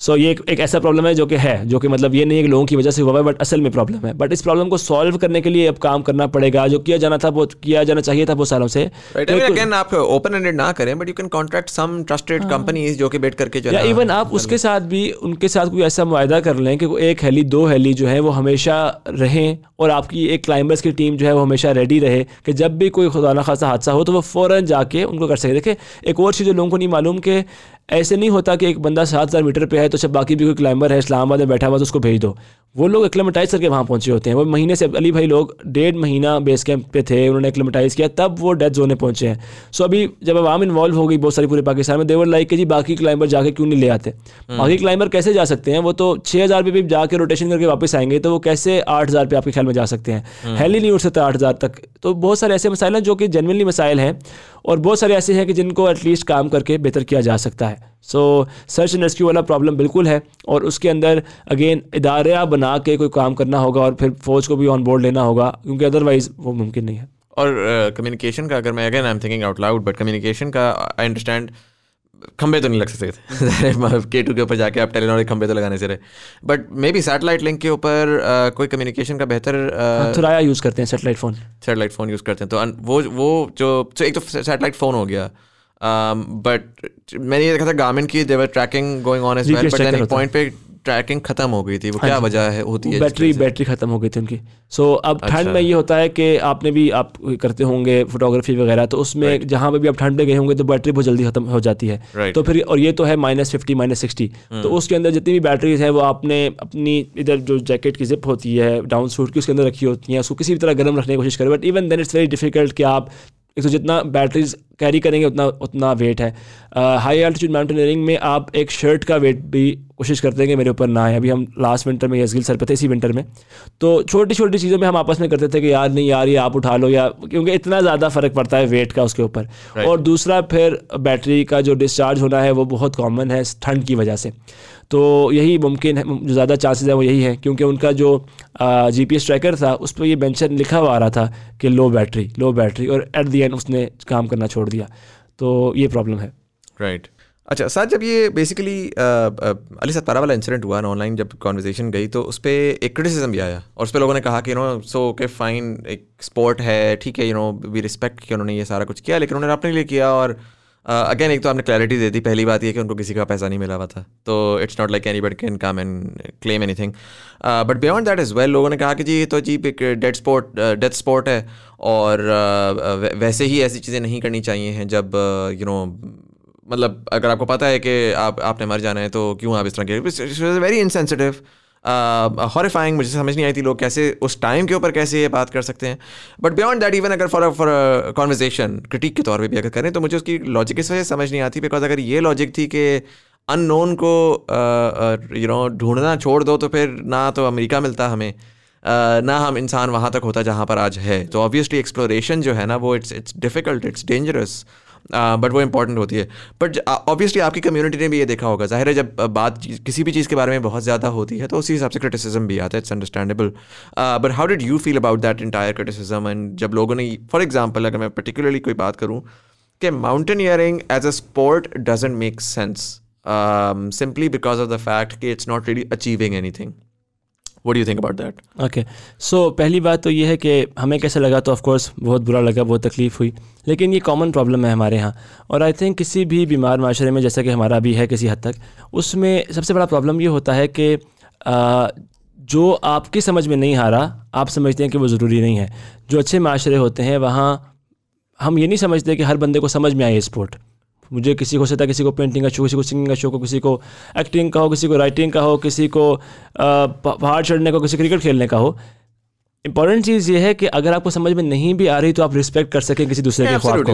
सो so, ये एक, एक ऐसा प्रॉब्लम है जो कि है जो कि मतलब ये नहीं है कि लोगों की वजह से हुआ है बट असल में प्रॉब्लम है। बट इस प्रॉब्लम को सॉल्व करने के लिए अब काम करना पड़ेगा। जो किया जाना था वो किया जाना चाहिए था वो सालों से। Right, I again, आप ओपन एंडेड ना करें but you can contract some trusted companies जो कि बेट करके या इवन आप उसके साथ भी उनके साथ कोई ऐसा मुआदा कर लें कि एक हेली दो हेली जो है वो हमेशा रहें और आपकी एक क्लाइंबर्स की टीम जो है वो हमेशा रेडी रहे कि जब भी कोई खुदा ना खासा हादसा हो तो वो फ़ौरन जाके उनको कर सके। देखें एक और चीज़ जो लोगों को नहीं मालूम कि ऐसे नहीं होता कि एक बंदा सात हज़ार मीटर पे है तो जब बाकी भी कोई क्लाइंबर है इस्लामाबाद में बैठा हुआ तो उसको भेज दो। वो लोग एक्लेमेटाइज करके वहाँ पहुँचे होते हैं। वो महीने से अली भाई लोग डेढ़ महीना बेस कैंप पे थे उन्होंने एक्लेमेटाइज किया तब वो डेथ जोने पहुँचे हैं। सो अभी जब आवाम इन्वॉल्व हो गई बहुत सारी पूरे पाकिस्तान में देवर लाइक के जी बाकी क्लाइंबर जाके क्यों नहीं ले आते? हम्म। बाकी क्लाइंबर कैसे जा सकते हैं? वो तो छः हज़ार पे भी जाके रोटेशन करके वापस आएँगे तो वो कैसे आठ हज़ार पे आपके ख्याल में जा सकते हैं? हेली हम्म। नहीं उठ सकता आठ हज़ार तक। तो बहुत सारे ऐसे मसाइल हैं जो कि जेनवनली मसाइल हैं। और बहुत सारे ऐसे हैं कि जिनको एटलीस्ट काम करके बेहतर किया जा सकता है। सो सर्च एंड रेस्क्यू वाला प्रॉब्लम बिल्कुल है और उसके अंदर अगेन इदारा बना के कोई काम करना होगा और फिर फौज को भी ऑन बोर्ड लेना होगा क्योंकि अदरवाइज़ वो मुमकिन नहीं है। और कम्युनिकेशन uh, का अगर मैं again I am thinking out loud but communication का आई अंडरस्टैंड खंबे तो नहीं लग सकते के टू के ऊपर जाके आप टेलीनॉर खंबे तो लगाने से रहे। But maybe satellite link के ऊपर uh, कोई कम्युनिकेशन का बेहतर थोड़ा यूज़ करते हैं satellite phone satellite phone use करते हैं। तो वो वो जो तो एक तो सैटेलाइट फ़ोन हो गया। बट um, मैंने ये देखा था गार्मेंट की देवर tracking going on as well but point पे ट्रैकिंग खत्म हो गई थी वो क्या वजह है होती है बैटरी बैटरी खत्म हो गई थी उनकी। सो so, अब ठंड में ये होता है कि आपने भी आप करते होंगे फोटोग्राफी वगैरह तो उसमें जहाँ पे भी आप ठंड में गए होंगे तो बैटरी बहुत जल्दी खत्म हो जाती है। तो फिर और ये तो है माइनस फिफ्टी माइनस सिक्सटी तो उसके अंदर जितनी भी बैटरीज है वो आपने अपनी इधर जो जैकेट की जिप होती है डाउन सूट की उसके अंदर रखी होती है उसको किसी भी तरह गर्म रखने की कोशिश करें। But even then it's very difficult कि आप एक तो जितना बैटरीज कैरी करेंगे उतना उतना वेट है। हाई एल्टीट्यूड माउंटेनियरिंग में आप एक शर्ट का वेट भी कोशिश करते हैं कि मेरे ऊपर ना आए। अभी हम लास्ट विंटर में यसगिल सर पे थे इसी विंटर में। तो छोटी छोटी चीज़ों में हम आपस में करते थे कि यार नहीं यार ये आप उठा लो या क्योंकि इतना ज़्यादा फ़र्क पड़ता है वेट का उसके ऊपर। और दूसरा फिर बैटरी का जो डिस्चार्ज होना है वो बहुत कॉमन है ठंड की वजह से। तो यही मुमकिन है जो ज़्यादा चांसेस है वो यही है क्योंकि उनका जो जी पी ट्रैकर था उस पर ये बेंचर लिखा हुआ आ रहा था कि लो बैटरी लो बैटरी और एट दी एंड उसने काम करना छोड़ दिया तो ये प्रॉब्लम है राइट right. अच्छा सर जब ये बेसिकली अली सत्तारा वाला इंसिडेंट हुआ ना ऑनलाइन जब कॉन्वर्जेसन गई तो उस पर एक क्रिटिसिज्म भी आया और उस पर लोगों ने कहा कि नो सो के फाइन एक स्पोर्ट है, ठीक है यू नो वी रिस्पेक्ट कि उन्होंने ये सारा कुछ किया, लेकिन उन्होंने अपने लिए किया और अगेन uh, एक तो आपने क्लैरिटी दे दी पहली बात ये कि उनको किसी का पैसा नहीं मिला हुआ था। तो it's not like any but can come and claim anything but beyond that is well लोगों ने कहा कि जी ये तो जी एक डेड स्पोर्ट डेथ स्पोर्ट है। और uh, वैसे ही ऐसी चीज़ें नहीं करनी चाहिए हैं जब you uh, no you know, मतलब अगर आपको पता है कि आप आपने मर जाना है तो क्यों आप इस तरह के वेरी इनसेंसिटिव हॉरीफाइंग मुझे समझ नहीं आई थी लोग कैसे उस टाइम के ऊपर कैसे ये बात कर सकते हैं। बट बियॉन्ड दैट इवन अगर फॉर फॉर कॉन्वर्जेशन क्रिटिक के तौर पे भी अगर करें तो मुझे उसकी लॉजिक इस वजह से समझ नहीं आती बिकॉज़ अगर ये लॉजिक थी कि अननोन को यू नो ढूंढना छोड़ दो तो फिर ना तो अमेरिका मिलता हमें Uh, ना हम इंसान वहाँ तक होता जहाँ पर आज है। तो ऑब्वियसली एक्सप्लोरेशन जो है ना वो it's it's difficult it's dangerous but वो इंपॉर्टेंट होती है। बट ऑब्वियसली आपकी कम्युनिटी ने भी ये देखा होगा। ज़ाहिर है जब बात किसी भी चीज़ के बारे में बहुत ज़्यादा होती है तो उसी हिसाब से क्रिटिसिज्म भी आता है। It's understandable but how did you feel about that entire criticism and जब लोगों ने फॉर एग्ज़ाम्पल अगर मैं पर्टिकुलरली कोई बात करूँ, कि mountaineering as a sport doesn't make sense simply because of the fact कि it's not really achieving anything what you think about that okay so पहली बात तो ये है कि हमें कैसे लगा तो ऑफकोर्स बहुत बुरा लगा, बहुत तकलीफ़ हुई। लेकिन ये कॉमन प्रॉब्लम है हमारे यहाँ। और आई थिंक किसी भी बीमार माशरे में, जैसा कि हमारा भी है किसी हद तक, उसमें सबसे बड़ा प्रॉब्लम ये होता है कि जो आपकी समझ में नहीं आ रहा, आप समझते हैं कि वो ज़रूरी नहीं है। जो अच्छे माशरे होते हैं, वहाँ हम ये नहीं समझते कि हर बंदे को समझ में आए स्पोर्ट मुझे किसी को सकता किसी को पेंटिंग का शौक किसी को सिंगिंग का शौक हो किसी को एक्टिंग का हो किसी को राइटिंग का हो किसी को पहाड़ चढ़ने का किसी क्रिकेट खेलने का हो। इंपॉर्टेंट चीज़ ये है कि अगर आपको समझ में नहीं भी आ रही तो आप रिस्पेक्ट कर सकें किसी दूसरे के ख्वाब को।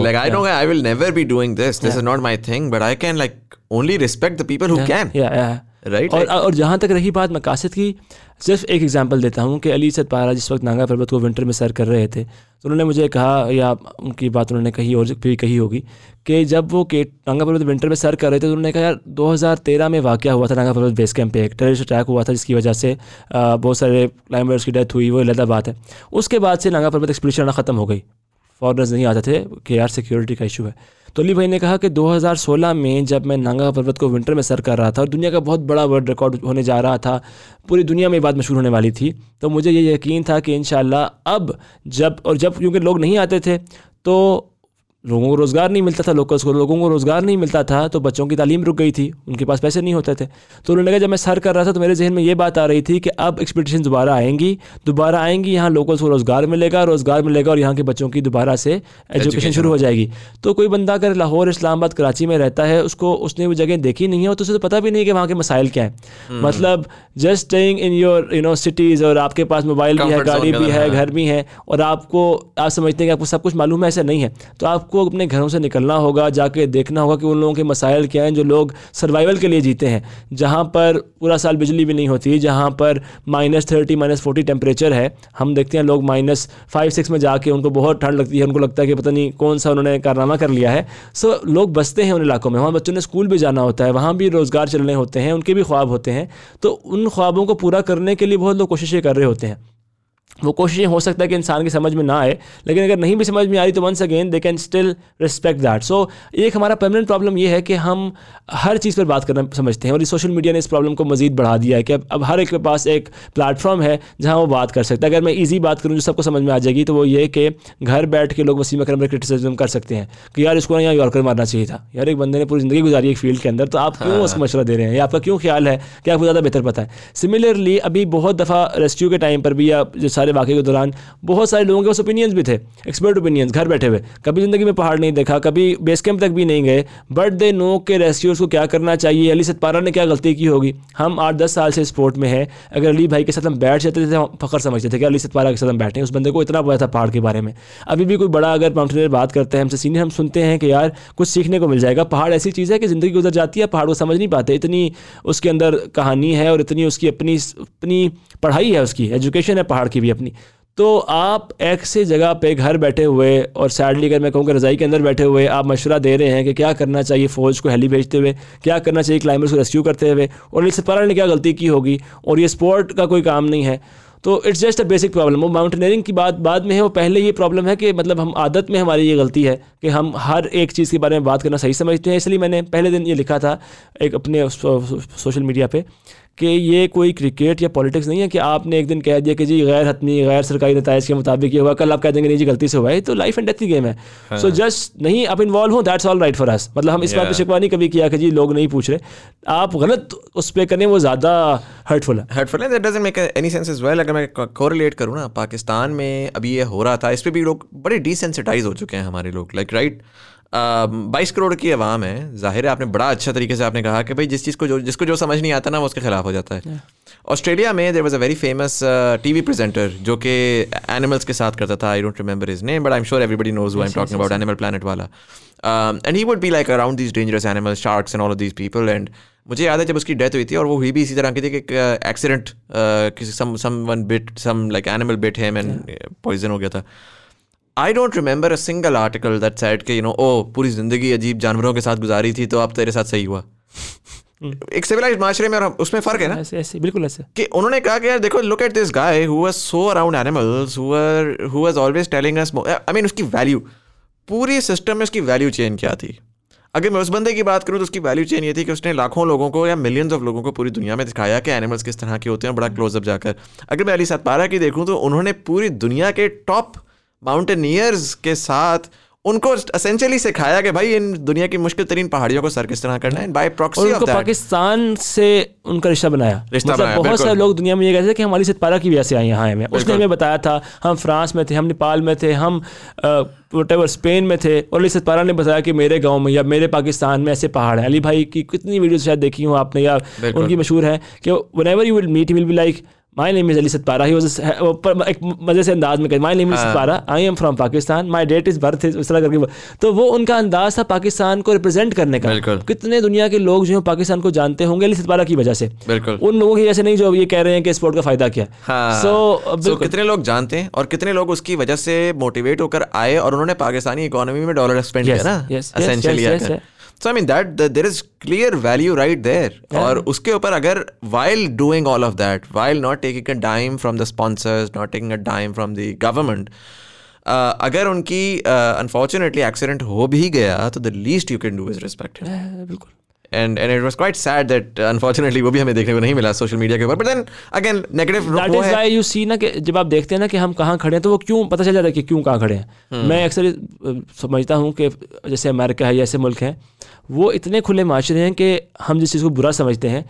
Yeah. yeah. can राइट और और जहाँ तक रही बात मकासद की, सिर्फ़ एक एग्जांपल देता हूँ कि अली सद पारा जिस वक्त नांगा पर्वत को विंटर में सर कर रहे थे तो उन्होंने मुझे कहा, या उनकी बात उन्होंने कही और भी कही होगी, कि जब वो के, नांगा पर्वत विंटर में सर कर रहे थे तो उन्होंने कहा, यार 2013 में वाक़ हुआ था नांगा पर्वत बेस कैंप पे, एक टेररिस्ट अटैक हुआ था, जिसकी वजह से बहुत सारे क्लाइंबर्स की डेथ हुई, वो अलग बात है। उसके बाद से नांगा पर्वत एक्सपीडिशन आना ख़त्म हो गई। फॉरनर्स नहीं आते थे कि, यार सिक्योरिटी का इशू है। तो अली भाई ने कहा कि 2016 में जब मैं नांगा पर्वत को विंटर में सर कर रहा था और दुनिया का बहुत बड़ा वर्ल्ड रिकॉर्ड होने जा रहा था, पूरी दुनिया में ये बात मशहूर होने वाली थी तो मुझे ये यकीन था कि इन अब जब, और जब क्योंकि लोग नहीं आते थे तो लोगों को रोज़गार नहीं मिलता था लोकल्स को लोगों को रोज़गार नहीं मिलता था तो बच्चों की तालीम रुक गई थी उनके पास पैसे नहीं होते थे। तो उन्होंने कहा जब मैं सर कर रहा था तो मेरे जहन में ये बात आ रही थी कि अब एक्सपेक्टेशन दोबारा आएँगी दोबारा आएँगी यहाँ लोकल्स को रोज़गार मिलेगा रोज़गार मिलेगा और यहाँ के बच्चों की दोबारा से एजुकेशन शुरू हो जाएगी। तो कोई बंदा अगर लाहौर इस्लामाबाद कराची में रहता है उसको उसने वो जगह देखी नहीं है और तो उसे तो पता भी नहीं कि वहाँ के मसाइल क्या हैं। हम्म। मतलब just staying in your you know cities और आपके पास मोबाइल भी है गाड़ी भी है घर भी है और आपको आप समझते हैं कि आपको सब कुछ मालूम है ऐसा नहीं है। तो आपको अपने घरों से निकलना होगा, जाके देखना होगा कि उन लोगों के मसाइल क्या हैं जो लोग सर्वाइवल के लिए जीते हैं। जहाँ पर पूरा साल बिजली भी नहीं होती, जहाँ पर minus thirty minus forty temperature है, हम देखते हैं लोग माइनस फाइव सिक्स में जाके उनको बहुत ठंड लगती है, उनको लगता है कि पता नहीं कौन सा उन्होंने कारनामा कर लिया है। सो लोग बसते हैं उन इलाकों में, वहाँ बच्चों ने स्कूल भी जाना होता है, वहाँ भी रोज़गार चलने होते हैं, उनके भी ख्वाब होते हैं। तो उन ख्वाबों को पूरा करने के लिए बहुत लोग कोशिशें कर रहे होते हैं। वो कोशिशें हो सकता है कि इंसान की समझ में ना आए लेकिन अगर नहीं भी समझ में आ रही तो once again they can still respect that so एक हमारा परमानेंट प्रॉब्लम ये है कि हम हर चीज़ पर बात करना समझते हैं और सोशल मीडिया ने इस प्रॉब्लम को मजीद बढ़ा दिया है कि अब अब हर एक के पास एक प्लेटफॉर्म है जहाँ वो बात कर सकता है। अगर मैं ईजी बात करूँ जो सबको समझ में आ जाएगी तो वो ये कि घर बैठ के लोग वसीम अक्रम पर क्रिटिसिज्म कर सकते हैं कि यार इसको ना यहाँ यॉर्कर मारना चाहिए था। यार एक बंदे ने पूरी ज़िंदगी गुजारी एक फ़ील्ड के अंदर तो आप क्यों उसको मशवरा दे रहे हैं? या आपका क्यों ख्याल है कि आपको ज़्यादा बेहतर पता है? सिमिलरली अभी बहुत दफ़ा रेस्क्यू के टाइम पर भी या जो सारे वाक़े के दौरान बहुत सारे लोगों के पास ओपिनियंस भी थे एक्सपर्ट ओपिनियंस घर बैठे हुए। कभी ज़िंदगी में पहाड़ नहीं देखा, कभी बेस कैंप तक भी नहीं गए। बट दे नो के रेस्क्यूर्स को क्या करना चाहिए, अली सतपारा ने क्या गलती की होगी। हम आठ दस साल से स्पोर्ट में हैं। अगर अली भाई के साथ हम बैठ जाते थे, हम फ़ख्र समझते थे कि अली सतपारा के साथ हम बैठे उस बंदे को इतना पता था पहाड़ के बारे में। अभी भी कोई बड़ा अगर माउंटेनियर बात करते हैं, हमसे सीनियर, हम सुनते हैं कि यार, कुछ सीखने को मिल जाएगा। पहाड़ ऐसी चीज़ है कि ज़िंदगी गुजर जाती है, पहाड़ को समझ नहीं पाते। इतनी उसके अंदर कहानी है और इतनी उसकी अपनी अपनी पढ़ाई है उसकी एजुकेशन है पहाड़ की भी। अपनी। तो आप ऐसी जगह पे घर बैठे हुए और सैडली अगर मैं कहूँ कि रज़ाई के अंदर बैठे हुए आप मशवरा दे रहे हैं कि क्या करना चाहिए फ़ौज को हेली भेजते हुए, क्या करना चाहिए क्लाइंबर्स को रेस्क्यू करते हुए, और इस सपारा ने क्या गलती की होगी, और ये स्पोर्ट का कोई काम नहीं है। तो it's just a basic problem वो माउंटेनियरिंग की बात, बाद में है, वो पहले ये प्रॉब्लम है कि मतलब हम आदत में हमारी ये गलती है कि हम हर एक चीज़ के बारे में बात करना सही समझते हैं। इसलिए मैंने पहले दिन ये लिखा था एक अपने सोशल मीडिया पे कि ये कोई क्रिकेट या पॉलिटिक्स नहीं है कि आपने एक दिन कह दिया कि जी गैर हतमी गैर सरकारी नतज के मुताबिक ये हुआ कल आप कह देंगे नहीं जी गलती से हुआ है। तो लाइफ एंड डेथ की गेम है। सो हाँ। जस्ट नहीं आप इन्वॉल्व हो that's all right for us मतलब हम इस बात पर शिकवा नहीं कभी किया कि जी लोग नहीं पूछ रहे। आप गलत उस पर करें वो ज़्यादा हर्टफुल है। हर्टफुल है that doesn't make any sense is well अगर मैं कोरिलेट करूँ ना पाकिस्तान में अभी ये हो रहा था इस पर भी लोग बड़े डिसेंसिटाइज हो चुके हैं हमारे लोग लाइक राइट बाईस करोड़ की आवाम है। ज़ाहिर है आपने बड़ा अच्छा तरीके से आपने कहा कि भाई जिस चीज़ को जो जिसको जो समझ नहीं आता ना वो उसके खिलाफ हो जाता है। ऑस्ट्रेलिया में there was a very famous T V presenter जो कि एनिमल्स के साथ करता था। I don't remember his name but I am sure everybody knows I am talking about Animal Planet वाला। And he would be like around these dangerous animals sharks and all of these people and मुझे याद है जब उसकी डेथ हुई थी और वो हुई भी इसी तरह की थी कि एक्सीडेंट किसी some some one bit some like animal bit him and poison हो गया था। I don't remember a single article that said कि यू नो ओ पूरी ज़िंदगी अजीब जानवरों के साथ गुजारी थी तो अब तेरे साथ सही हुआ। एक सिविलाइज माशरे में और उसमें फ़र्क है ना? ऐसे ऐसे बिल्कुल ऐसे। कि उन्होंने कहा कि यार देखो look at this guy who was so around animals who were who was always telling us I mean उसकी वैल्यू पूरी सिस्टम में उसकी वैल्यू चेन क्या थी? अगर मैं उस बंदे की बात करूँ तो उसकी वैल्यू चेन ये थी कि उसने लाखों लोगों को या मिलियंस ऑफ़ लोगों को पूरी दुनिया में दिखाया कि एनिमल्स किस तरह के होते हैं बड़ा क्लोजअप जाकर। अगर मैं अली सतपारा की देखूँ तो उन्होंने पूरी दुनिया के टॉप माउंटेनियर्स के साथ उनको असेंशियली सिखाया कि भाई इन दुनिया की मुश्किल तरीन पहाड़ियों को सर किस तरह करना है बाय प्रॉक्सी ऑफ़ पाकिस्तान से उनका रिश्ता बनाया। रिश्ता मतलब बनाया, बहुत सारे लोग दुनिया में ये कहते थे कि हमारी सतपारा की वजह से आई यहाँ हमें। उसने हमें बताया था हम फ्रांस में थे हम नेपाल में थे हम वट स्पेन में थे और अली सतपारा ने बताया कि मेरे गाँव में या मेरे पाकिस्तान में ऐसे पहाड़ हैं। अली भाई की कितनी वीडियो शायद देखी हूँ आपने या उनकी मशहूर है कि one ever you will meet will be like my name is Ali Satpara ही एक मज़े से अंदाज में my name is Satpara I am from Pakistan my date is birth इस तरह करके तो वो उनका अंदाज था पाकिस्तान को रिप्रेजेंट करने का। कितने दुनिया के लोग जो पाकिस्तान को जानते होंगे अली सतपारा की वजह से। बिल्कुल। उन लोगों की वजह से नहीं जो ये कह रहे हैं कि स्पोर्ट का फ़ायदा क्या सो हाँ। कितने लोग जानते हैं और कितने लोग उसकी वजह से मोटिवेट होकर आए और उन्होंने पाकिस्तानी इकोनॉमी में डॉलर एक्सपेंड किया ना? So I mean that there is clear value right there और उसके ऊपर अगर while doing all of that while not taking a dime from the sponsors not taking a dime from the government अगर उनकी अनफॉर्चुनेटली uh, एक्सीडेंट हो भी गया तो the least you can do is respect बिल्कुल। And and it was quite sad that unfortunately वो भी हमें देखने को नहीं मिला सोशल मीडिया के ऊपर. But then again negative that is why you see ना कि जब आप देखते हैं ना कि हम कहाँ खड़े हैं तो वो क्यों पता चल जाता है कि क्यों कहाँ खड़े हैं। Hmm. मैं अक्सर समझता हूँ कि जैसे अमेरिका है या ऐसे मुल्क हैं वो इतने खुले माशरे हैं कि हम जिस चीज़ को बुरा समझते हैं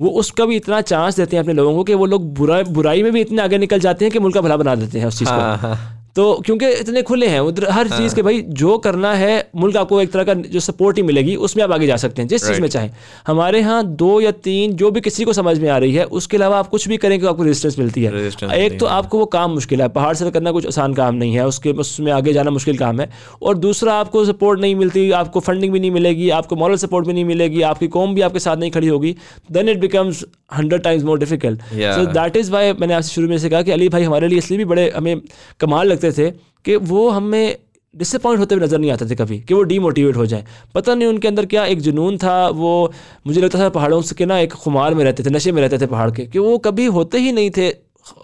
वो उसका भी इतना चांस देते हैं अपने लोगों को कि वो लोग बुरा बुराई में भी इतने आगे निकल जाते हैं कि मुल्क का भला बना देते हैं उस चीज़ को हाँ, हाँ। तो क्योंकि इतने खुले हैं उधर हर हाँ। चीज़ के भाई जो करना है मुल्क आपको एक तरह का जो सपोर्ट ही मिलेगी उसमें आप आगे जा सकते हैं जिस चीज़ में चाहें। हमारे यहाँ दो या तीन जो भी किसी को समझ में आ रही है उसके अलावा आप कुछ भी करें कि आपको रेजिस्टेंस मिलती है। एक तो आपको वो काम मुश्किल है पहाड़ से करना कुछ आसान काम नहीं है उसके उसमें आगे जाना मुश्किल काम है। और दूसरा आपको सपोर्ट नहीं मिलती आपको फंडिंग भी नहीं मिलेगी आपको मॉरल सपोर्ट भी नहीं मिलेगी आपकी कौम भी आपके साथ नहीं खड़ी होगी then it becomes hundred times more difficult so that is why मैंने आपसे शुरू में से कहा कि अली भाई हमारे लिए इसलिए भी बड़े हमें कमाल लगते थे कि वो हमें डिसअपॉइंट होते हुए नज़र नहीं आते थे कभी, कि वो डीमोटिवेट हो जाए। पता नहीं उनके अंदर क्या एक जुनून था, वो मुझे लगता था पहाड़ों से के ना एक खुमार में रहते थे, नशे में रहते थे पहाड़ के, कि वो कभी होते ही नहीं थे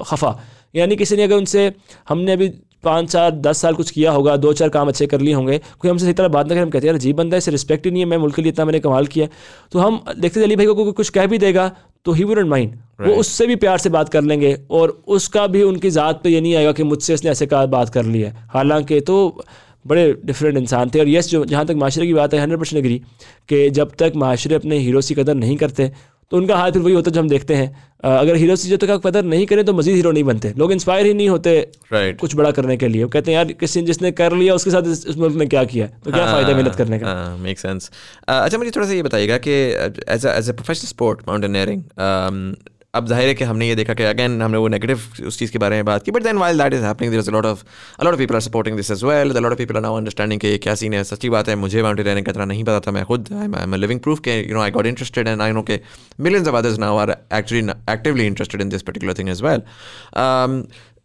खफा। यानी किसी ने अगर उनसे हमने अभी पाँच चार दस साल कुछ किया होगा दो चार काम अच्छे कर लिए होंगे कोई हमसे सही तरह बात ना करें हम कहते हैं यार अजीब बंदा है इसे रिस्पेक्ट ही नहीं है मैं मुल्क के लिए इतना मैंने कमाल किया तो हम देखते अली भाई को कुछ कह भी देगा तो ही वुडंट माइंड वो उससे भी प्यार से बात कर लेंगे और उसका भी उनकी ज़ात पे ये नहीं आएगा कि मुझसे इसने ऐसे कहा बात कर ली है। हालाँकि तो बड़े डिफरेंट इंसान थे और यस जो जहाँ तक माशरे की बात है हंड्रेड परसेंट एग्री कि जब तक माशरे अपने हीरो की कदर नहीं करते तो उनका हाल फिर वही होता है जो हम देखते हैं। अगर हीरो से तो का कदर नहीं करें तो मजीद हीरो नहीं बनते। लोग इंस्पायर ही नहीं होते right. कुछ बड़ा करने के लिए। वो कहते हैं यार किसी जिसने कर लिया उसके साथ इस मुल्क ने क्या किया? तो क्या फ़ायदा मेहनत करने का? मेक सेंस अच्छा मुझे थोड़ा सा ये बताइएगा कि as as a professional sport mountaineering अब ज़ाहिर है कि हमने ये देखा कि अगेन हमने वो नेगेटिव उस चीज़ के बारे में बात की but then while that is happening there is lot of a lot of people are supporting this as well the lot of people are now understanding कि क्या सीन है, सच्ची बात है, मुझे माउंटेन रहने का इतना नहीं पता था, मैं खुद आई एम लिविंग प्रूफ के you know I got interested and I know के millions of others now are actually actively interested in this particular thing as well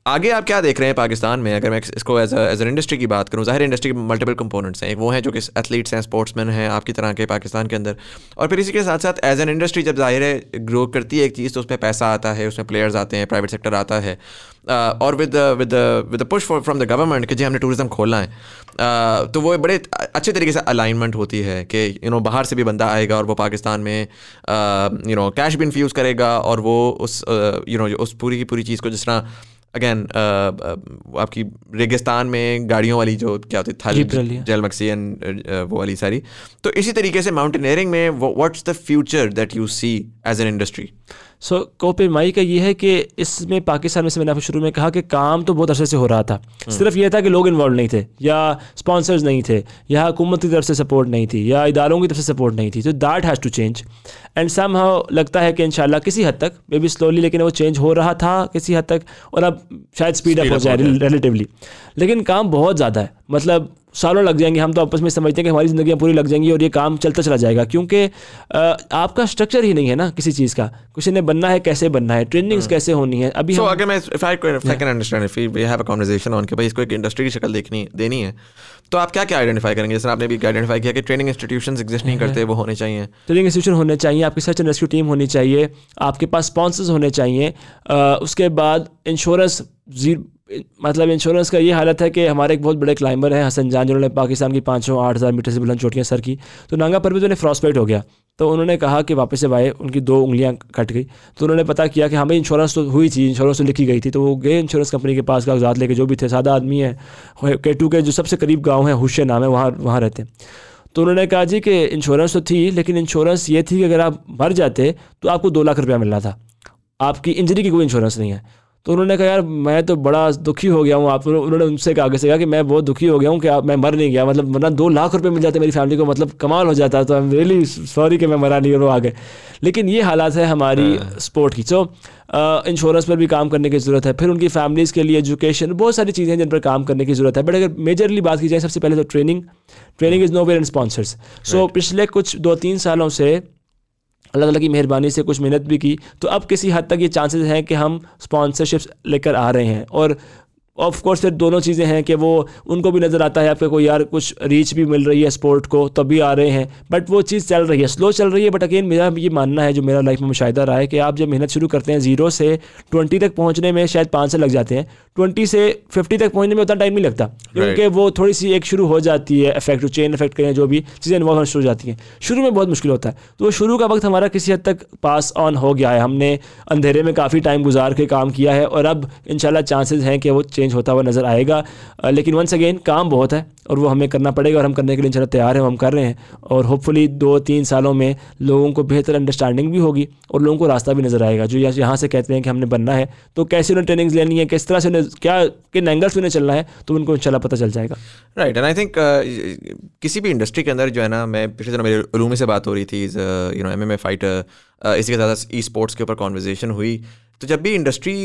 आगे आप क्या देख रहे हैं पाकिस्तान में? अगर मैं इसको एज एज इंडस्ट्री की बात करूँ, ज़ाहिर इंडस्ट्री के मल्टीपल कंपोनेंट्स हैं। एक वो हैं जो कि एथलीट्स हैं स्पोर्ट्समैन हैं, आपकी तरह के पाकिस्तान के अंदर। और फिर इसी के साथ साथ एज एन इंडस्ट्री जब ज़ाहिर है ग्रो करती है एक चीज़ तो उसमें पैसा आता है, उसमें प्लेयर्स आते हैं प्राइवेट सेक्टर आता है। और with with with push from the government कि जी हमने टूरिज़्म खोलना है। तो वो बड़े अच्छे तरीके से अलाइनमेंट होती है कि यू नो बाहर से भी बंदा आएगा और वो पाकिस्तान में यू नो कैश भी इन्फ्यूज़ करेगा और वो उस यू नो उस पूरी की पूरी चीज़ को जिस तरह अगेन uh, uh, आपकी रेगिस्तान में गाड़ियों वाली जो क्या होती थल जेल मक्सियन वो वाली सारी। तो इसी तरीके से माउंटेनियरिंग में what's the future that you see as an industry so so, कोपे माई का ये है कि इसमें पाकिस्तान में से मैंने आपको शुरू में कहा कि काम तो बहुत अरसे से हो रहा था। हम्म। सिर्फ़ ये था कि लोग इन्वॉल्व नहीं थे या स्पॉन्सर्स नहीं थे या हुकूमत की तरफ़ से सपोर्ट नहीं थी या इदारों की तरफ़ से सपोर्ट नहीं थी। तो that has to change and somehow लगता है कि इन किसी हद तक मे बी स्लोली लेकिन वो चेंज हो रहा था किसी हद तक और अब शायद स्पीड अप हो जाए रिलेटिवली लेकिन काम बहुत ज़्यादा है। मतलब सालों लग जाएँगे हम तो आपस में समझते हैं कि हमारी ज़िंदगी पूरी लग जाएँगी और ये काम चलता चला जाएगा क्योंकि आपका स्ट्रक्चर ही नहीं है ना किसी चीज़ का। किसी ने बनना है कैसे बनना है? Trainings hmm. कैसे होनी है? अभी so, अगर मैं if I if I can understand if we have a conversation on कि भाई इसको एक इंडस्ट्री की शक्ल देखनी देनी है तो आप क्या क्या आइडेंटिफाई करेंगे? जैसे आपने भी आइडेंटिफाई किया कि ट्रेनिंग इंस्टीट्यूशन एग्जिस्ट नहीं करते वो होने चाहिए। ट्रेनिंग इंस्टीट्यूशन होने चाहिए आपकी सर्च एंड रेस्क्यू टीम होनी चाहिए आपके पास स्पॉन्सर्स होने चाहिए उसके बाद इंश्योरेंस मतलब इंश्योरेंस का ये हालत है कि हमारे एक बहुत बड़े क्लाइंबर हैं, हसन जान, जिन्होंने पाकिस्तान की पाँच आठ हज़ार मीटर से बुलंद चोटियाँ सर की। तो नांगा पर भी उन्हें फ्रॉस्पाइट हो गया। तो उन्होंने कहा कि वापस से आए उनकी दो उंगलियाँ कट गई। तो उन्होंने पता किया कि हमें इंश्योरेंस तो हुई थी इंश्योरेंस तो लिखी गई थी। तो वो गए इंश्योरेंस कंपनी के पास, कागजात लेके, जो भी थे, सादा आदमी है केटू के जो सबसे करीब गाँव है हुशे नाम है, वहाँ वहाँ रहते हैं। तो उन्होंने कहा जी कि इंश्योरेंस तो थी, लेकिन इंश्योरेंस ये थी कि अगर आप मर जाते तो आपको दो लाख रुपया मिलना था। आपकी इंजरी की कोई इंश्योरेंस नहीं है। तो उन्होंने कहा यार मैं तो बड़ा दुखी हो गया हूँ आप उन्होंने उनसे आगे से कहा कि मैं बहुत दुखी हो गया हूँ कि आप मैं मर नहीं गया मतलब वरना दो लाख रुपए मिल जाते मेरी फैमिली को मतलब कमाल हो जाता तो आई एम रियली सॉरी कि मैं मरा नहीं और आगे लेकिन ये हालात है हमारी स्पोर्ट हाँ। की। सो इंश्योरेंस पर भी काम करने की ज़रूरत है फिर उनकी फैमिलीज़ के लिए एजुकेशन बहुत सारी चीज़ें हैं जिन पर काम करने की ज़रूरत है। बट अगर मेजरली बात की जाए सबसे पहले तो training training is nowhere in sponsors so पिछले कुछ दो तीन सालों से अल्लाह ताला की मेहरबानी से कुछ मेहनत भी की तो अब किसी हद तक ये चांसेस हैं कि हम स्पॉन्सरशिप्स लेकर आ रहे हैं। और ऑफ़ कोर्स फिर दोनों चीज़ें हैं कि वो उनको भी नज़र आता है आपके कोई यार कुछ रीच भी मिल रही है स्पोर्ट को तभी आ रहे हैं। बट वो चीज़ चल रही है स्लो चल रही है बट अगेन मेरा ये मानना है जो मेरा लाइफ में मुशाहिदा रहा है कि आप जब मेहनत शुरू करते हैं ज़ीरो से ट्वेंटी तक पहुँचने में शायद पाँच साल लग जाते हैं। ट्वेंटी से फिफ्टी तक पहुँचने में उतना टाइम नहीं लगता क्योंकि वो थोड़ी सी एक शुरू हो जाती है इफ़ेक्ट चेन इफ़ेक्ट करें जो भी चीज़ें इन्वॉल्व होना शुरू हो जाती हैं। शुरू में बहुत मुश्किल होता है। तो वो शुरू का वक्त हमारा किसी हद तक पास ऑन हो गया है। हमने अंधेरे में काफ़ी टाइम गुजार के काम किया है और अब इन चांसेस हैं कि वो चेंज होता हुआ नज़र आएगा। लेकिन वंस अगेन काम बहुत है और वो हमें करना पड़ेगा और हम करने के लिए इंशाल्लाह तैयार हैं, हम कर रहे हैं। और होपफुली दो तीन सालों में लोगों को बेहतर अंडरस्टैंडिंग भी होगी और लोगों को रास्ता भी नज़र आएगा। जो यहाँ से कहते हैं कि हमने बनना है तो कैसे उन्हें ट्रेनिंग्स लेनी है, किस तरह से क्या, किन एंगल्स उन्हें चलना है तो उनको इंशाल्लाह पता चल जाएगा। राइट एंड आई थिंक किसी भी इंडस्ट्री के अंदर जो है ना, मैं पिछले दिनों मेरे रूम से बात हो रही थी यू नो एम फाइटर इसी के साथ ई स्पोर्ट्स के ऊपर कॉन्वर्जेसन हुई। तो जब भी इंडस्ट्री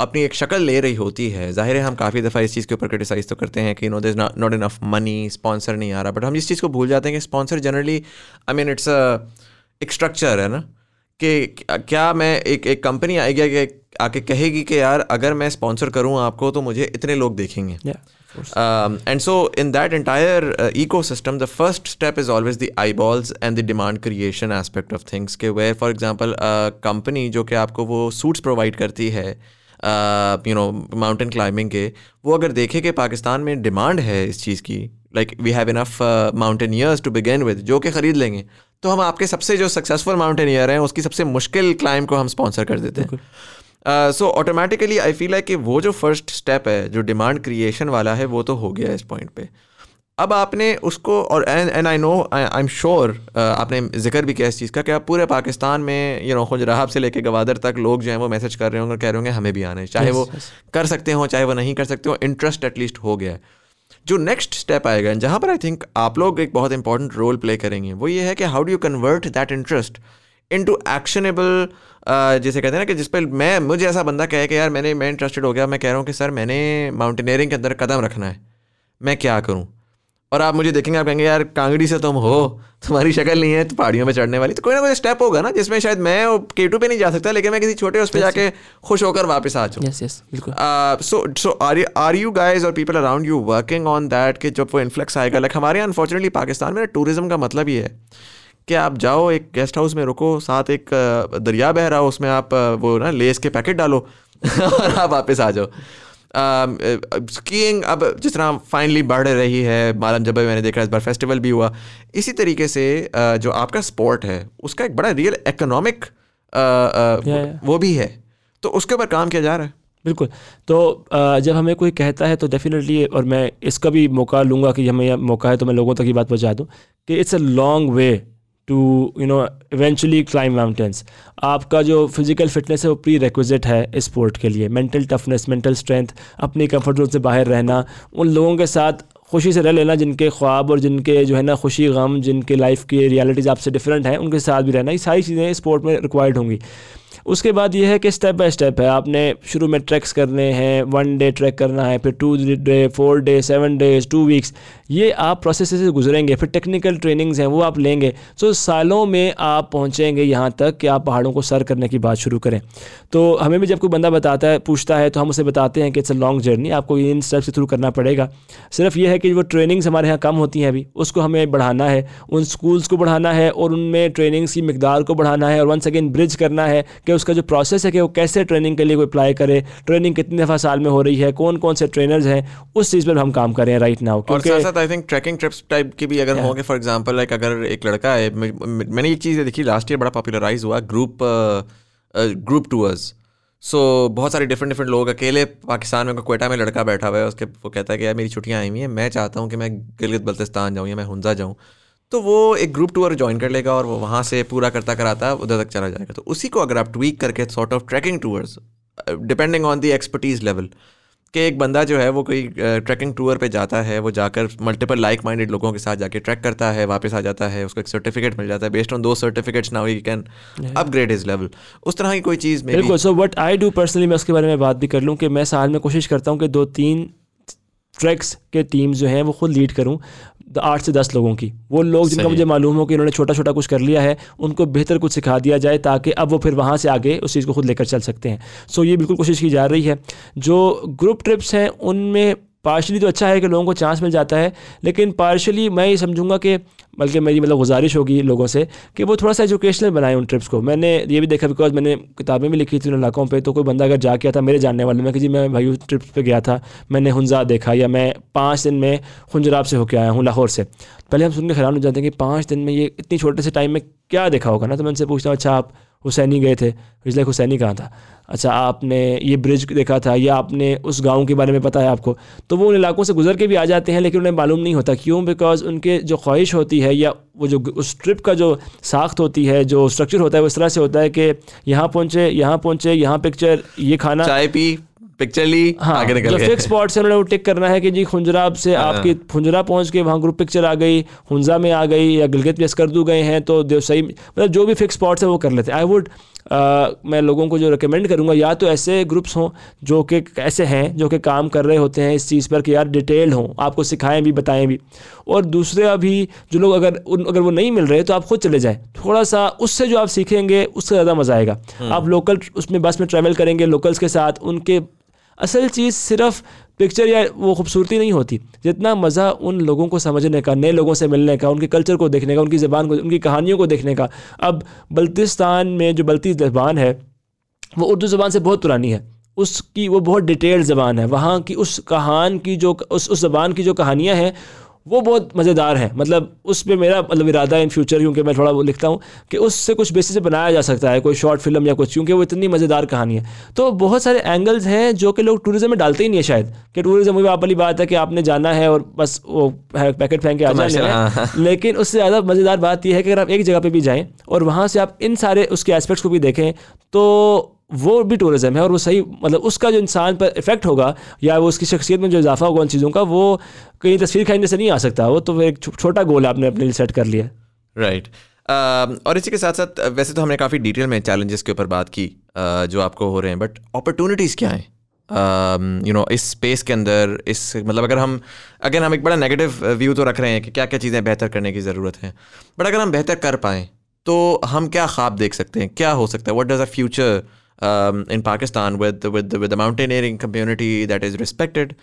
अपनी एक शक्ल ले रही होती है। ज़ाहिर है हम काफ़ी दफ़ा इस चीज़ के ऊपर क्रिटिसाइज़ तो करते हैं कि no there not enough money sponsor नहीं आ रहा। बट हम इस चीज़ को भूल जाते हैं कि sponsor generally I mean it's एक स्ट्रक्चर है ना कि क्या मैं एक एक कंपनी आएगी कि आके कहेगी कि यार अगर मैं स्पॉन्सर करूँ आपको तो मुझे इतने लोग देखेंगे। And so in that entire ecosystem the first step is always the eyeballs and the demand creation aspect of things के वेयर फॉर एग्ज़ाम्पल कंपनी जो कि आपको वो सूट्स प्रोवाइड करती है यू नो माउंटेन क्लाइंबिंग के वो अगर देखें कि पाकिस्तान में डिमांड है इस चीज़ की like we have enough mountaineers to begin with जो कि ख़रीद लेंगे तो हम आपके सबसे जो सक्सेसफुल माउंटेनियर हैं उसकी सबसे मुश्किल क्लाइंब को हम स्पॉन्सर कर देते हैं। सो ऑटोमेटिकली आई फील है कि वो जो फ़र्स्ट स्टेप है जो डिमांड क्रिएशन वाला है वो तो हो गया इस पॉइंट पे। अब आपने उसको और and I know I am sure आपने ज़िक्र भी किया इस चीज़ का कि आप पूरे पाकिस्तान में यू नो खुजराहब से लेके गवादर तक लोग जो हैं वो मैसेज कर रहे होंगे कह रहे होंगे हमें भी आना है। चाहे yes, वो yes. कर सकते हो चाहे वो नहीं कर सकते हो इंटरेस्ट एटलीस्ट हो गया है। जो नेक्स्ट स्टेप आएगा जहाँ पर आई थिंक आप लोग एक बहुत इंपॉर्टेंट रोल प्ले करेंगे वो ये है कि how do you convert that interest into actionable जैसे कहते हैं ना कि जिस पर मैं मुझे ऐसा बंदा कहे कि यार मैंने मैं इंटरेस्टेड हो गया मैं कह रहा हूँ कि सर मैंने माउंटेनियरिंग के अंदर कदम रखना है। मैं क्या करूँ? और आप मुझे देखेंगे आप कहेंगे यार कांगड़ी से तुम हो तुम्हारी शक्ल नहीं है तो पहाड़ियों में चढ़ने वाली। तो कोई ना कोई स्टेप होगा ना जिसमें शायद मैं केटू पे नहीं जा सकता लेकिन मैं किसी छोटे उस पर जाके खुश होकर वापस आ जाऊँ। So so are are you guys और people around you working on that कि जब वो इन्फ्लेक्स आएगा? लाइक हमारे यहाँ अनफॉर्चुनेटली पाकिस्तान में टूरिज़्म का मतलब ये है कि आप जाओ एक गेस्ट हाउस में रुको साथ एक दरिया बह रहा हो उसमें आप वो ना लेस के पैकेट डालो और आप वापस आ जाओ। स्कीइंग अब जिस तरह फाइनली बढ़ रही है मालम जब मैंने देखा इस बार फेस्टिवल भी हुआ इसी तरीके से जो आपका स्पोर्ट है उसका एक बड़ा रियल इकोनॉमिक वो भी है। तो उसके ऊपर काम किया जा रहा है। बिल्कुल। तो जब हमें कोई कहता है तो डेफिनेटली और मैं इसका भी मौका लूँगा कि हमें मौका है तो मैं लोगों तक ये बात पहुँचा दूँ कि it's a long way to you know eventually climb mountains आपका जो फ़िज़िकल फिटनेस है, वो प्री रिक्विजिट है स्पोर्ट के लिए। मेंटल टफनेस मेंटल स्ट्रेंथ अपनी कंफर्ट जोन से बाहर रहना, उन लोगों के साथ खुशी से रह लेना जिनके ख्वाब और जिनके जो है ना खुशी गम, जिनके लाइफ की रियलिटीज़ आपसे डिफरेंट हैं, उनके साथ भी रहना। ये सारी चीज़ें स्पोर्ट में रिक्वायर्ड होंगी। उसके बाद ये है कि स्टेप बाय स्टेप है। आपने शुरू में ट्रैक्स करने हैं वन डे ट्रैक करना है, फिर two day four day seven days two weeks ये आप प्रोसेस से गुजरेंगे, फिर टेक्निकल ट्रेनिंग्स हैं, वो आप लेंगे। सो सालों में आप पहुँचेंगे यहाँ तक कि आप पहाड़ों को सर करने की बात शुरू करें। तो हमें भी जब कोई बंदा बताता है, पूछता है तो हम उसे बताते हैं कि इट्स अ लॉन्ग जर्नी आपको इन स्टेप से थ्रू करना पड़ेगा। सिर्फ़ ये है कि वो ट्रेनिंग्स हमारे यहाँ कम होती हैं अभी, उसको हमें बढ़ाना है, उन स्कूल्स को बढ़ाना है, और उनमें ट्रेनिंग्स की मकदार को बढ़ाना है, और वन सेकेंड ब्रिज करना है कि उसका जो प्रोसेस है कि वो कैसे ट्रेनिंग के लिए कोई अप्लाई करे ट्रेनिंग कितनी दफ़ा साल में हो रही है कौन कौन से ट्रेनर्स हैं उस चीज़ पर हम काम करें राइट नाउ क्योंकि I think trekking trips type की भी अगर होंगे फॉर एग्ज़ाम्पल लाइक अगर एक लड़का है मैंने एक चीज़ देखी लास्ट ईयर बड़ा पॉपुलराइज हुआ ग्रुप ग्रुप टूअर्स सो बहुत सारे डिफरेंट डिफरेंट लोग अकेले पाकिस्तान में कोयटा में लड़का बैठा हुआ है उसके वो कहता है कि यार मेरी छुट्टियाँ आई हुई हैं मैं चाहता हूँ कि मैं गिलगित बल्तिस्तान जाऊँ या मैं हुंजा जाऊँ। तो वो एक ग्रुप टूर ज्वाइन कर लेगा और वो वहाँ से पूरा करता कराता उधर तक चला जाएगा। तो उसी को अगर आप ट्वीक करके sort of trekking tours depending on the expertise level कि एक बंदा जो है वो कोई ट्रैकिंग टूर पे जाता है वो जाकर मल्टीपल लाइक माइंडेड लोगों के साथ जाके ट्रैक करता है वापस आ जाता है उसको एक सर्टिफिकेट मिल जाता है बेस्ड ऑन दो certificates now he can upgrade his level उस तरह की कोई चीज़ बिल्कुल so what I do personally मैं उसके बारे में बात भी कर लूँ कि मैं साल में कोशिश करता हूँ कि दो तीन ट्रैक्स के टीम जो हैं वो खुद लीड करूँ। आठ से दस लोगों की। वो लोग जिनका मुझे मालूम हो कि इन्होंने छोटा छोटा कुछ कर लिया है उनको बेहतर कुछ सिखा दिया जाए ताकि अब वो फिर वहाँ से आगे उस चीज़ को खुद लेकर चल सकते हैं। सो ये बिल्कुल कोशिश की जा रही है। जो ग्रुप ट्रिप्स हैं उनमें पार्शली तो अच्छा है कि लोगों को चांस मिल जाता है, लेकिन पार्शली मैं ये समझूँगा कि, बल्कि मेरी मतलब गुजारिश होगी लोगों से कि वो थोड़ा सा एजुकेशनल बनाए उन ट्रिप्स को। मैंने ये भी देखा बिकॉज़ मैंने किताबें भी लिखी थी उन इलाकों पर तो कोई बंदा अगर जा गया था मेरे जानने वाले में कि जी मैं भाई ट्रिप्स पर गया था, मैंने हंजा देखा या मैं पाँच दिन में खुंजराब से होकर आया हूँ लाहौर से। पहले हम सुन के हैरान हो जाते हैं कि पाँच दिन में ये इतनी छोटे से टाइम में क्या देखा होगा ना? तो मैं उनसे पूछता हूँ अच्छा आप हुसैनी गए थे? इसलिए हुसैनी कहाँ था? अच्छा आपने ये ब्रिज देखा था या आपने उस गाँव के बारे में पता है आपको? तो वो उन इलाकों से गुजर के भी आ जाते हैं लेकिन उन्हें मालूम नहीं होता। क्यों? बिकॉज़ उनके जो ख्वाहिश होती है या वो जो उस ट्रिप का जो साख्त होती है जो स्ट्रक्चर होता है वो इस तरह से होता है कि यहाँ पहुँचे यहाँ पहुँचे यहाँ पिक्चर ये खाना। चाय पी पिक्चर ली हाँ, आगे निकल गए। फिक्स स्पॉट से उन्होंने वो टिक करना है कि जी खुंजराब से हाँ। आपकी खुंजरा पहुँच के वहाँ ग्रुप पिक्चर आ गई हुंजा में आ गई या गिलगित में दू गए हैं तो सही मतलब जो भी फिक्स स्पॉट्स है वो कर लेते हैं। आई वुड मैं लोगों को जो रिकमेंड करूँगा या तो ऐसे ग्रुप्स हों जो कि ऐसे हैं जो कि काम कर रहे होते हैं इस चीज़ पर कि यार डिटेल हों आपको सिखाएँ भी बताएँ भी। और दूसरे अभी जो लोग अगर उन अगर वो नहीं मिल रहे तो आप खुद चले जाएँ। थोड़ा सा उससे जो आप सीखेंगे उससे ज़्यादा मज़ा आएगा। हम्म। आप लोकल उसमें बस में ट्रैवल करेंगे लोकल्स के साथ उनके असल चीज़ सिर्फ़ पिक्चर या वो खूबसूरती नहीं होती। जितना मज़ा उन लोगों को समझने का, नए लोगों से मिलने का, उनके कल्चर को देखने का, उनकी ज़बान को, उनकी कहानियों को देखने का। अब बल्तिस्तान में जो बल्ती ज़बान है, वो उर्दू ज़बान से बहुत पुरानी है। उसकी वो बहुत डिटेल ज़बान है। वहाँ की उस कहान की जो, उस उस ज़बान की जो कहानियाँ हैं वो बहुत मज़ेदार है। मतलब उस पर मेरा मतलब इरादा है इन फ्यूचर क्योंकि मैं थोड़ा वो लिखता हूँ कि उससे कुछ बेसिस से बनाया जा सकता है कोई शॉर्ट फ़िल्म या कुछ क्योंकि वो इतनी मज़ेदार कहानी है। तो बहुत सारे एंगल्स हैं जो कि लोग टूरिज़्म में डालते ही नहीं है शायद कि टूरिज़्म में आप वाली बात है कि आपने जाना है और बस वो पैकेट फेंक के आ जाना है। हाँ। लेकिन उससे ज़्यादा मज़ेदार बात यह है कि अगर आप एक जगह पर भी जाएँ और वहाँ से आप इन सारे उसके एस्पेक्ट्स को भी देखें तो वो भी टूरिज़्म है और वो सही मतलब उसका जो इंसान पर इफ़ेक्ट होगा या वो उसकी शख्सियत में जो इजाफा होगा उन चीज़ों का, वो कहीं तस्वीर खींचने से नहीं आ सकता। वो तो एक छोटा गोल आपने अपने लिए सेट कर लिया। राइट और इसी के साथ साथ वैसे तो हमने काफ़ी डिटेल में चैलेंजेस के ऊपर बात की जो आपको हो रहे हैं बट अपॉर्चुनिटीज़ क्या हैं? यू नो इस स्पेस के अंदर, इस मतलब अगर हम अगर हम एक बड़ा नेगेटिव व्यू तो रख रहे हैं कि क्या क्या चीज़ें बेहतर करने की ज़रूरत है। बट अगर हम बेहतर कर पाएँ तो हम क्या ख्वाब देख सकते हैं? क्या हो सकता है? What does a future um, in Pakistan with with with the mountaineering community that is respected,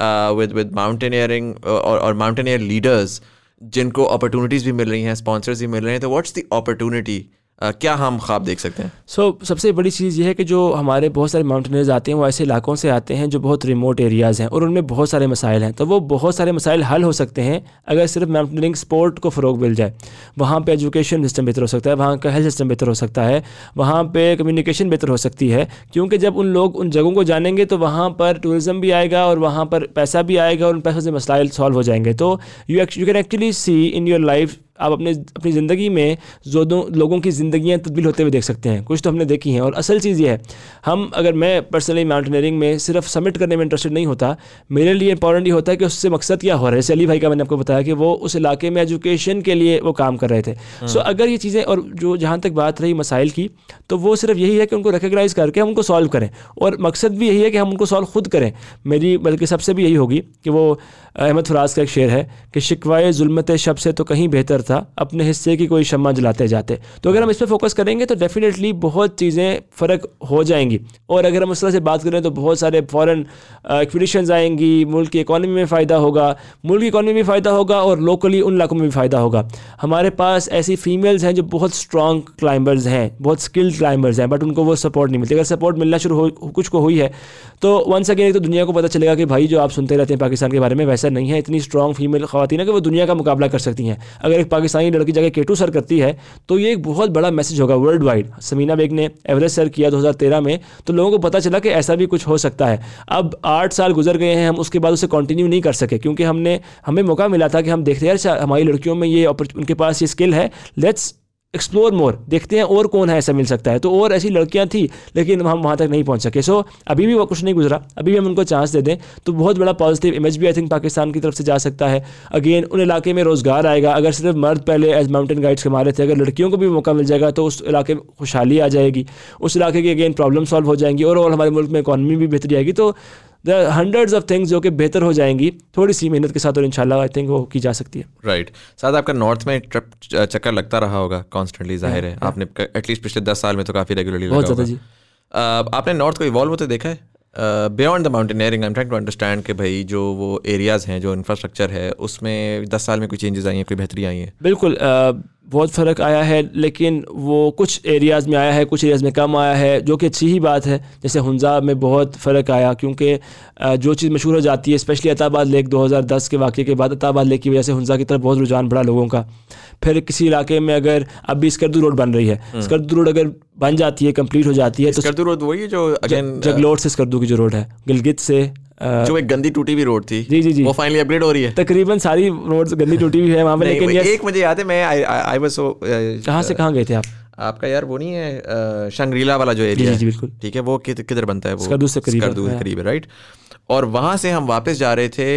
uh, with with mountaineering uh, or, or mountaineer leaders जिनको अपॉर्चुनिटीज़ भी मिल रही हैं स्पॉन्सर्स भी मिल रहे हैं तो व्हाट्स द अपॉर्चुनिटी क्या हम ख्वाब देख सकते हैं? सो so, सबसे बड़ी चीज़ यह है कि जो हमारे बहुत सारे माउंटेनर्स आते हैं वो ऐसे इलाकों से आते हैं जो बहुत रिमोट एरियाज़ हैं और उनमें बहुत सारे मसाइल हैं। तो वो बहुत सारे मसाइल हल हो सकते हैं अगर सिर्फ़ माउंटेनिंग स्पोर्ट को फ़रोग मिल जाए। वहाँ पर एजुकेशन सिस्टम बेहतर हो सकता है वहाँ का हेल्थ सिस्टम बेहतर हो सकता है वहाँ पर कम्युनिकेशन बेहतर हो सकती है क्योंकि जब उन लोग उन जगहों को जानेंगे तो वहाँ पर टूरिज़म भी आएगा और वहाँ पर पैसा भी आएगा और उन पैसों से मसाइल सॉल्व हो जाएँगे। तो you you can actually see in your life आप अपने अपनी ज़िंदगी में जो दो लोगों की ज़िंदगियाँ तब्दील होते हुए देख सकते हैं। कुछ तो हमने देखी हैं और असल चीज़ ये है हम अगर मैं पर्सनली माउंटेनियरिंग में सिर्फ़ सबमिट करने में इंटरेस्टेड नहीं होता मेरे लिए इंपॉर्टेंट ये होता है कि उससे मकसद क्या हो रहा है। जैसे अली भाई का मैंने आपको बताया कि वो उस इलाके में एजुकेशन के लिए वो काम कर रहे थे। सो अगर ये चीज़ें और जो जहाँ तक बात रही मसाइल की तो वो सिर्फ़ यही है कि उनको रिकगनाइज़ करके हम उनको सॉल्व करें। और मकसद भी यही है कि हम उनको सॉल्व खुद करें। मेरी बल्कि सबसे भी यही होगी कि वो अहमद फराज का एक शेर है कि शिकवाए जुल्मत शब से तो कहीं बेहतर था, अपने हिस्से की कोई शमा जलाते जाते। तो अगर हम इस पर फोकस करेंगे तो डेफिनेटली बहुत चीज़ें फ़र्क हो जाएँगी। और अगर हम उस तरह से बात करें तो बहुत सारे फ़ॉरन एक्सपीडिशंस आएँगी, मुल्क की इकानमी में फ़ायदा होगा, मुल्क की इकॉनमी में फ़ायदा होगा और लोकली उन इलाकों में भी फ़ायदा होगा। हमारे पास ऐसी फीमेल्स हैं जो बहुत स्ट्रॉन्ग क्लाइंबर्स हैं, बहुत स्किल्ड क्लाइंबर्स हैं बट उनको वो सपोर्ट नहीं मिलती। अगर सपोर्ट मिलना शुरू हो, कुछ को हुई है तो वन अगेन एक तो दुनिया को पता चलेगा कि भाई जो आप सुनते रहते हैं पाकिस्तान के बारे में, वैसा नहीं है, इतनी स्ट्रॉन्ग फीमेल खातन है कि वो दुनिया का मुकाबला कर सकती हैं। अगर एक पाकिस्तानी लड़की जगह केटू सर करती है तो ये एक बहुत बड़ा मैसेज होगा वर्ल्ड वाइड समीना बेग ने एवरेस्ट सर किया दो हज़ार तेरह में तो लोगों को पता चला कि ऐसा भी कुछ हो सकता है। अब आठ साल गुजर गए हैं, हम उसके बाद उसे कंटिन्यू नहीं कर सके, क्योंकि हमने, हमें मौका मिला था कि हम देखते हैं यार हमारी लड़कियों में ये उनके पास ये स्किल है लेट्स एक्सप्लोर मोर देखते हैं और कौन है ऐसा मिल सकता है। तो और ऐसी लड़कियाँ थी लेकिन हम वहाँ तक नहीं पहुँच। सके सो so, अभी भी वो कुछ नहीं गुजरा। अभी भी हम उनको चांस दे दें तो बहुत बड़ा पॉजिटिव इमेज भी आई थिंक पाकिस्तान की तरफ़ से जा सकता है। अगेन उन इलाके में रोज़गार आएगा। अगर सिर्फ़ मर्द पहले एज माउंटेन गाइड्स कमा रहे थे अगर लड़कियों को भी मौका मिल जाएगा तो उस इलाके में खुशहाली आ जाएगी। उस इलाके की अगेन प्रॉब्लम सॉल्व हो जाएँगी और हमारे मुल्क में इकानमी भी बेहतरी आएगी। तो द हंड्रेड्स ऑफ़ थिंग्स जो कि बेहतर हो जाएँगी थोड़ी सी मेहनत के साथ और इंशाल्लाह आई थिंक वो की जा सकती है। Right right. साथ आपका नॉर्थ में ट्रिप चक्कर लगता रहा होगा कॉन्स्टेंटली ज़ाहिर है। आपने एटलीस्ट पिछले दस साल में तो काफ़ी रेगुलरली बहुत ज़्यादा जी। आपने नॉर्थ को इवॉल्व होते देखा है? Beyond the mountaineering I am trying to understand कि भाई जो वो एरियाज़ हैं जो इंफ्रास्ट्रक्चर है उसमें दस साल में कोई चेंजेस आई हैं कोई बेहतरी आई हैं? बिल्कुल uh, बहुत फ़र्क आया है लेकिन वो कुछ एरियाज़ में आया है कुछ एरियाज़ में कम आया है जो कि अच्छी ही बात है। जैसे हंजा में बहुत फ़र्क आया क्योंकि जो चीज़ मशहूर हो जाती है स्पेशली अताबाद लेक 2010 के वाक़े के बाद अताबाद लेक की वजह से हंजा की तरफ़ बहुत रुझान बढ़ा लोगों का। फिर किसी इलाके में अगर अब भी स्कर्दू रोड बन रही है। हम्म। स्कर्दू रोड अगर बन जाती है कंप्लीट हो जाती है तो स्कर्दू रोड वही जो जगलोट से स्कर्दू की जो रोड है गिलगित से जो एक गंदी टूटी हुई रोड थी जी जी जी। वो फाइनली अपग्रेड हो रही है। तकरीबन सारी रोड गंदी टूटी हुई है वहाँ पे लेकिन एक मुझे याद है मैं आई वाज सो कहाँ से कहाँ गए थे आप? आपका यार वो नहीं है शंग्रीला वाला जो एरिया जी बिल्कुल। ठीक है वो किधर बनता है वो? स्कर्दू से करीब स्कर्दू से करीब है राइट और वहाँ से हम वापस जा रहे थे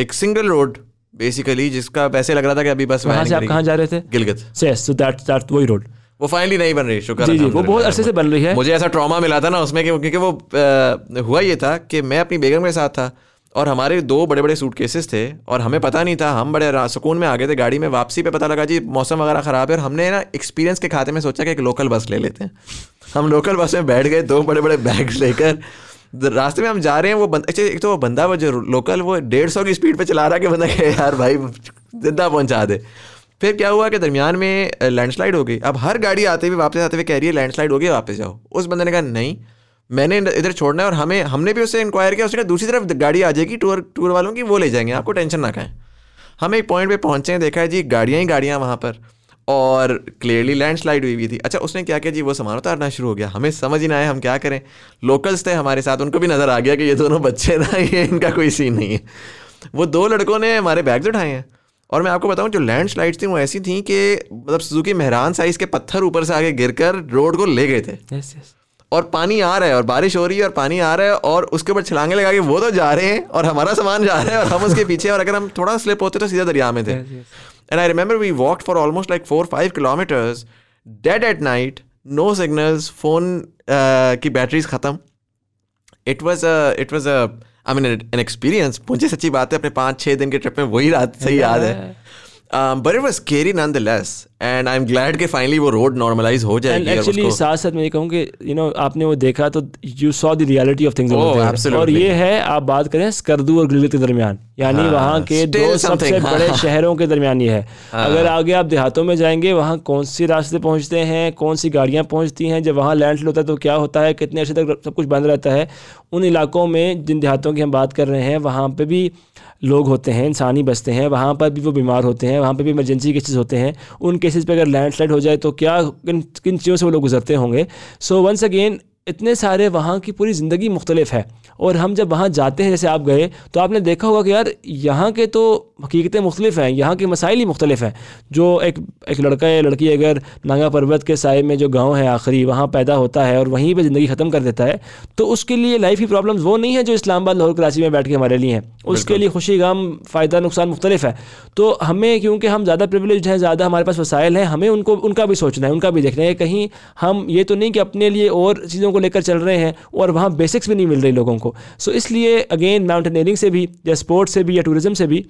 एक सिंगल रोड बेसिकली जिसका वैसे लग रहा था कि अभी बस वहाँ से आप कहाँ जा रहे थे? गिलगित। से सो दैट दैट वही रोड वो फाइनली नहीं बन रही शुक्र जी जी वो बहुत अरसे से बन रही है। मुझे ऐसा ट्रॉमा मिला था ना उसमें कि क्योंकि वो आ, हुआ ये था कि मैं अपनी बेगम के साथ था और हमारे दो बड़े बड़े सूट केसेस थे और हमें पता नहीं था हम बड़े सुकून में आ गए थे गाड़ी में वापसी पे पता लगा जी मौसम वगैरह ख़राब है। और हमने ना एक्सपीरियंस के खाते में सोचा कि एक लोकल बस ले लेते हैं। हम लोकल बस में बैठ गए दो बड़े बड़े बैग्स लेकर रास्ते में हम जा रहे हैं वो बंद अच्छा एक तो वो बंदा वो जो लोकल वो डेढ़ सौ की स्पीड पे चला रहा है कि बंदा यार भाई ज़िंदा पहुँचा दे। फिर क्या हुआ कि दरमियान में लैंडस्लाइड हो गई। अब हर गाड़ी आते हुए, वापस आते हुए कह रही है लैंडस्लाइड हो गई वापस जाओ। उस बंदे ने कहा, नहीं, मैंने इधर छोड़ना है और हमें, हमने भी उससे इंक्वायर किया, उसने कहा, दूसरी तरफ़ गाड़ी आ जाएगी टूर टूर वालों की, वो ले जाएँगे, आपको टेंशन ना खाएँ। हम एक पॉइंट पे पहुँचे हैं देखा है जी, गाड़ियाँ ही गाड़ियाँ वहाँ पर, और क्लियरली लैंडस्लाइड हुई हुई थी। अच्छा उसने क्या किया जी, वो सामान उतारना शुरू हो गया। हमें समझ ही ना आया, हम क्या करें? लोकल्स थे हमारे साथ, उनको भी नज़र आ गया कि ये दोनों बच्चे ना, ये इनका कोई सीन नहीं है। वो दो लड़कों ने हमारे बैग्स उठाए हैं। और मैं आपको बताऊँ जो लैंड स्लाइड्स थी वो ऐसी थी कि मतलब सुजुकी मेहरान साइज़ के पत्थर ऊपर से आगे गिरकर रोड को ले गए थे। Yes, yes. और पानी आ रहा है और बारिश हो रही है और पानी आ रहा है और उसके ऊपर छलांगे लगा के वो तो जा रहे हैं और हमारा सामान जा रहा है और हम उसके पीछे और अगर हम थोड़ा स्लिप होते तो सीधा दरिया में थे। And I remember we walk for almost like four five kilometres dead at night no signals phone की बैटरीज ख़त्म। It was it was I mean an experience मुझे सच्ची बात है अपने पाँच छः दिन के ट्रिप में वही रात सही याद है। But it was scary nonetheless and I am glad कि फाइनली वो रोड नॉर्मलाइज हो जाएगी एक्चुअली साथ साथ मैं ये कहूँ कि यू नो आपने वो देखा तो you saw the reality of things और ये है आप बात करें स्कर्दू और गिलगित के दरमियान। यानी हाँ, वहाँ के दो सबसे हाँ, बड़े शहरों के दरमियान ये है। हाँ, अगर आगे आप देहातों में जाएँगे वहाँ कौन सी रास्ते पहुँचते हैं कौन सी गाड़ियाँ पहुँचती हैं जब वहाँ लैंड होता है तो क्या होता है कितने अर्से तक सब कुछ बंद रहता है उन इलाकों में जिन देहातों की हम बात कर रहे हैं वहाँ पर भी लोग होते हैं इंसानी बसते हैं वहाँ पर भी वो बीमार होते हैं वहाँ पर भी इमरजेंसी केसेज होते हैं उन केसेस पे अगर लैंडस्लाइड हो जाए तो क्या, किन किन चीज़ों से वो लोग गुजरते होंगे? सो वंस अगेन इतने सारे वहाँ की पूरी ज़िंदगी मुख्तलिफ़ है। और हम जब वहाँ जाते हैं जैसे आप गए तो आपने देखा होगा कि यार यहाँ के तो हकीकतें मुख्तलिफ़ हैं यहाँ के मसाइल ही मुख्तलिफ़ हैं। जो एक एक लड़का या लड़की अगर नागा पर्वत के साय में जो गाँव है आखिरी वहाँ पैदा होता है और वहीं पर ज़िंदगी ख़त्म कर देता है तो उसके लिए लाइफ की प्रॉब्लम वो नहीं है जो इस्लामाबाद लाहौर कराची में बैठ के हमारे लिए हैं। उसके लिए खुशी गम फ़ायदा नुकसान मुख्तलिफ़ है। तो हमें क्योंकि हम ज़्यादा प्रिवलेज हैं ज़्यादा हमारे पास वसाइल हैं हमें उनको उनका भी सोचना है उनका भी देखना है कहीं हम ये तो नहीं कि अपने लिए और चीज़ों को लेकर चल रहे हैं और वहाँ बेसिक्स भी नहीं मिल रही लोगों को। सो इसलिए अगेन माउंटेनियरिंग से भी या स्पोर्ट्स से भी या टूरिज़्म से भी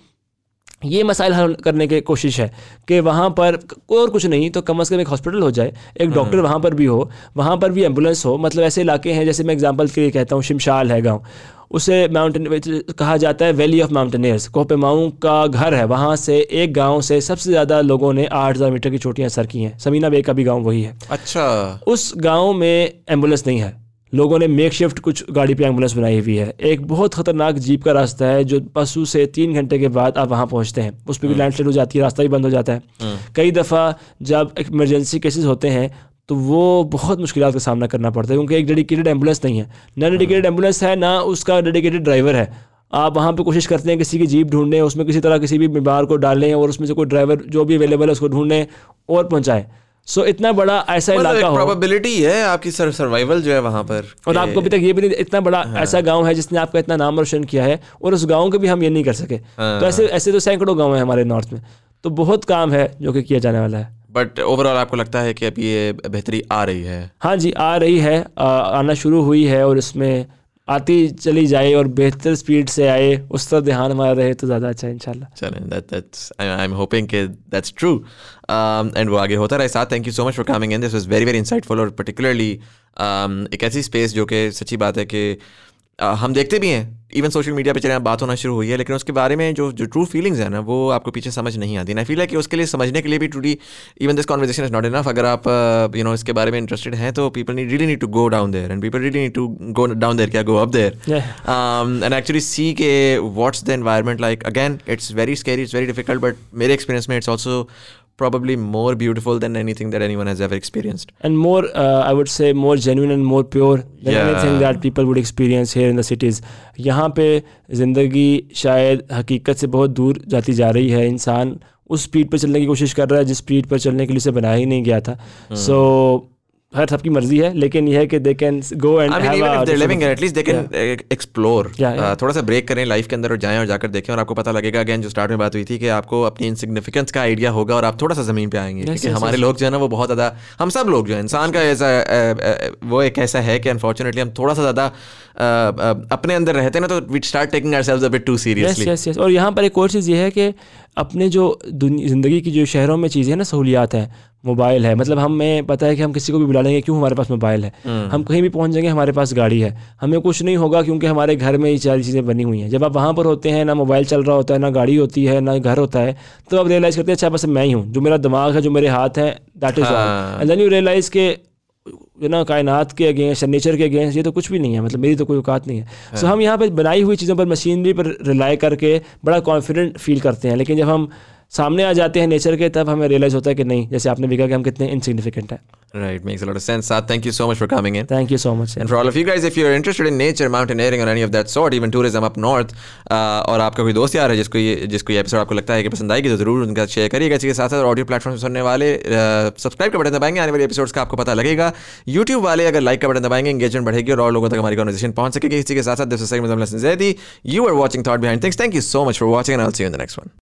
ये मसाइल हल करने की कोशिश है कि वहाँ पर कोई और कुछ नहीं तो कम अज़ कम एक हॉस्पिटल हो जाए एक डॉक्टर हम्म। वहाँ पर भी हो वहाँ पर भी एंबुलेंस हो मतलब ऐसे इलाके हैं जैसे मैं एग्जांपल के लिए कहता हूँ शिमशाल है गाँव उसे माउंटेन कहा जाता है वैली ऑफ़ माउंटेनियर्स कोपेमाऊ का घर है वहाँ से एक गाँव से सबसे ज़्यादा लोगों ने आठ हज़ार मीटर की चोटियाँ सर की हैं समीना बे का भी गाँव वही है। अच्छा। उस गाँव में एंबुलेंस नहीं है। लोगों ने मेक शिफ्ट कुछ गाड़ी पे एंबुलेंस बनाई हुई है। एक बहुत ख़तरनाक जीप का रास्ता है जो पशु से तीन घंटे के बाद आप वहाँ पहुँचते हैं। उस पर भी लैंड हम्म। हो जाती है रास्ता भी बंद हो जाता है। हम्म। कई दफ़ा जब इमरजेंसी केसेस होते हैं तो वो बहुत मुश्किल का सामना करना पड़ता है क्योंकि एक डेडिकेटेड एंबुलेंस नहीं है। ना डेडिकेटेड एंबुलेंस है ना उसका डेडिकेटेड ड्राइवर है। आप वहाँ पे कोशिश करते हैं किसी की जीप ढूंढें उसमें किसी तरह किसी भी बीमार को डालें और उसमें से कोई ड्राइवर जो भी अवेलेबल है उसको ढूंढें और पहुँचाएँ। सो so, इतना बड़ा ऐसा मतलब इलाका हो प्रोबेबिलिटी है आपकी सर सर्वाइवल जो है वहाँ पर और आपको अभी तक ये भी नहीं इतना बड़ा हाँ। ऐसा गाँव है जिसने आपका इतना नाम रोशन किया है और उस गाँव को भी हम ये नहीं कर सके। हाँ। तो ऐसे ऐसे तो सैकड़ों गाँव है हमारे नॉर्थ में। तो बहुत काम है जो कि किया जाने वाला है। बट ओवरऑल आपको लगता है कि अब ये बेहतरी आ रही है? हाँ जी आ रही है। आ, आना शुरू हुई है और इसमें आती चली जाए और बेहतर स्पीड से आए उस तरह ध्यान हमारा रहे तो ज़्यादा अच्छा इंशाल्लाह। चलें that that's I am hoping कि दैट्स ट्रू एंड वो आगे होता रहे। साथ thank you so much for coming in this was very very insightful और पर्टिकुलरली um, एक ऐसी स्पेस जो कि सच्ची बात है कि हम देखते भी हैं। इवन सोशल मीडिया पे चले बात होना शुरू हुई है लेकिन उसके बारे में जो जो ट्रू फीलिंग्स है ना वो आपको पीछे समझ नहीं आती। ना फील है कि उसके लिए समझने के लिए भी truly even this conversation is not enough अगर आप यू नो इसके बारे में इंटरेस्टेड हैं तो people need really need to go down there and people really need to go down there क्या go up there and actually see के what's the environment like again it's very scary it's very difficult but मेरे एक्सपीरियंस में it's also probably more beautiful than anything that anyone has ever experienced. And more, uh, I would say, more genuine and more pure than yeah. anything that people would experience here in the cities. यहाँ पे ज़िंदगी शायद हकीकत से बहुत दूर जाती जा रही है इंसान उस स्पीड पर चलने की कोशिश कर रहा है जिस स्पीड पर चलने के लिए उसे बनाया ही नहीं गया था सो so, हर सबकी मर्ज़ी है लेकिन यह है कि they can go and living at least they can explore थोड़ा सा ब्रेक करें लाइफ के अंदर और जाएँ और जाकर देखें और आपको पता लगेगा अगेन जो स्टार्ट में बात हुई थी कि आपको अपनी इनसिग्निफिकेंस का आइडिया होगा और आप थोड़ा सा ज़मीन पे आएँगे क्योंकि हमारे लोग जो है ना वो बहुत ज़्यादा हम सब लोग जो है इंसान का ऐसा वो एक ऐसा है कि अनफॉर्चुनेटली हम थोड़ा सा ज़्यादा अपने अंदर रहते हैं ना तो we start taking our bit too seriously और यहाँ पर एक और चीज़ ये है कि अपने जो ज़िंदगी की जो शहरों में चीज़ें ना सहूलियात हैं मोबाइल है। मतलब हमें पता है कि हम किसी को भी बुला लेंगे क्यों हमारे पास मोबाइल है? हम्म। हम कहीं भी पहुँच जाएँगे हमारे पास गाड़ी है। हमें कुछ नहीं होगा क्योंकि हमारे घर में ये सारी चीज़ें बनी हुई हैं। जब आप वहाँ पर होते हैं ना मोबाइल चल रहा होता है ना गाड़ी होती है ना घर होता है तो आप रियलाइज़ करते हैं अच्छा बस मैं ही हूँ जो मेरा दिमाग है जो मेरे हाथ हैं that is all and then you realise के यू नो कायनात के अगेंस्ट नेचर के अगेंस्ट ये तो कुछ भी नहीं है। मतलब मेरी तो कोई औकात नहीं है। सो हम यहाँ पर बनाई हुई चीज़ों पर मशीनरी पर रिलाई करके बड़ा कॉन्फिडेंट फील करते हैं। लेकिन जब हम सामने आ जाते हैं नेचर के तब हमें रियलाइज़ होता है कि नहीं जैसे आपने भी कहा कि हम कितने इनसिग्निफिकेंट हैं। Right, makes a lot of sense. Saad, thank you so much for coming in. Thank you so much And for all of you guys, if you're interested in nature, mountaineering, or any of that sort, even tourism up north, uh, और आपका कोई दोस्त यार है जिसको ये जिसको ये एपिसोड आपको लगता है कि पसंद आएगी तो ज़रूर उनका शेयर करिएगा। इसी के साथ साथ ऑडियो प्लेटफॉर्म से सुनने वाले सब्सक्राइब का बटन दबाएँगे आने वाले एपिसोड्स का आपको पता लगेगा। यूट्यूब वाले अगर लाइक का बटन दबाएँगे एंगेजमेंट बढ़ेगी और और लोगों तक हमारी कॉन्वर्सेशन पहुँच सकेगी। इसी के साथ साथ this is Zaidi you are watching thought behind things thank you so much for watching and I will see you in the next one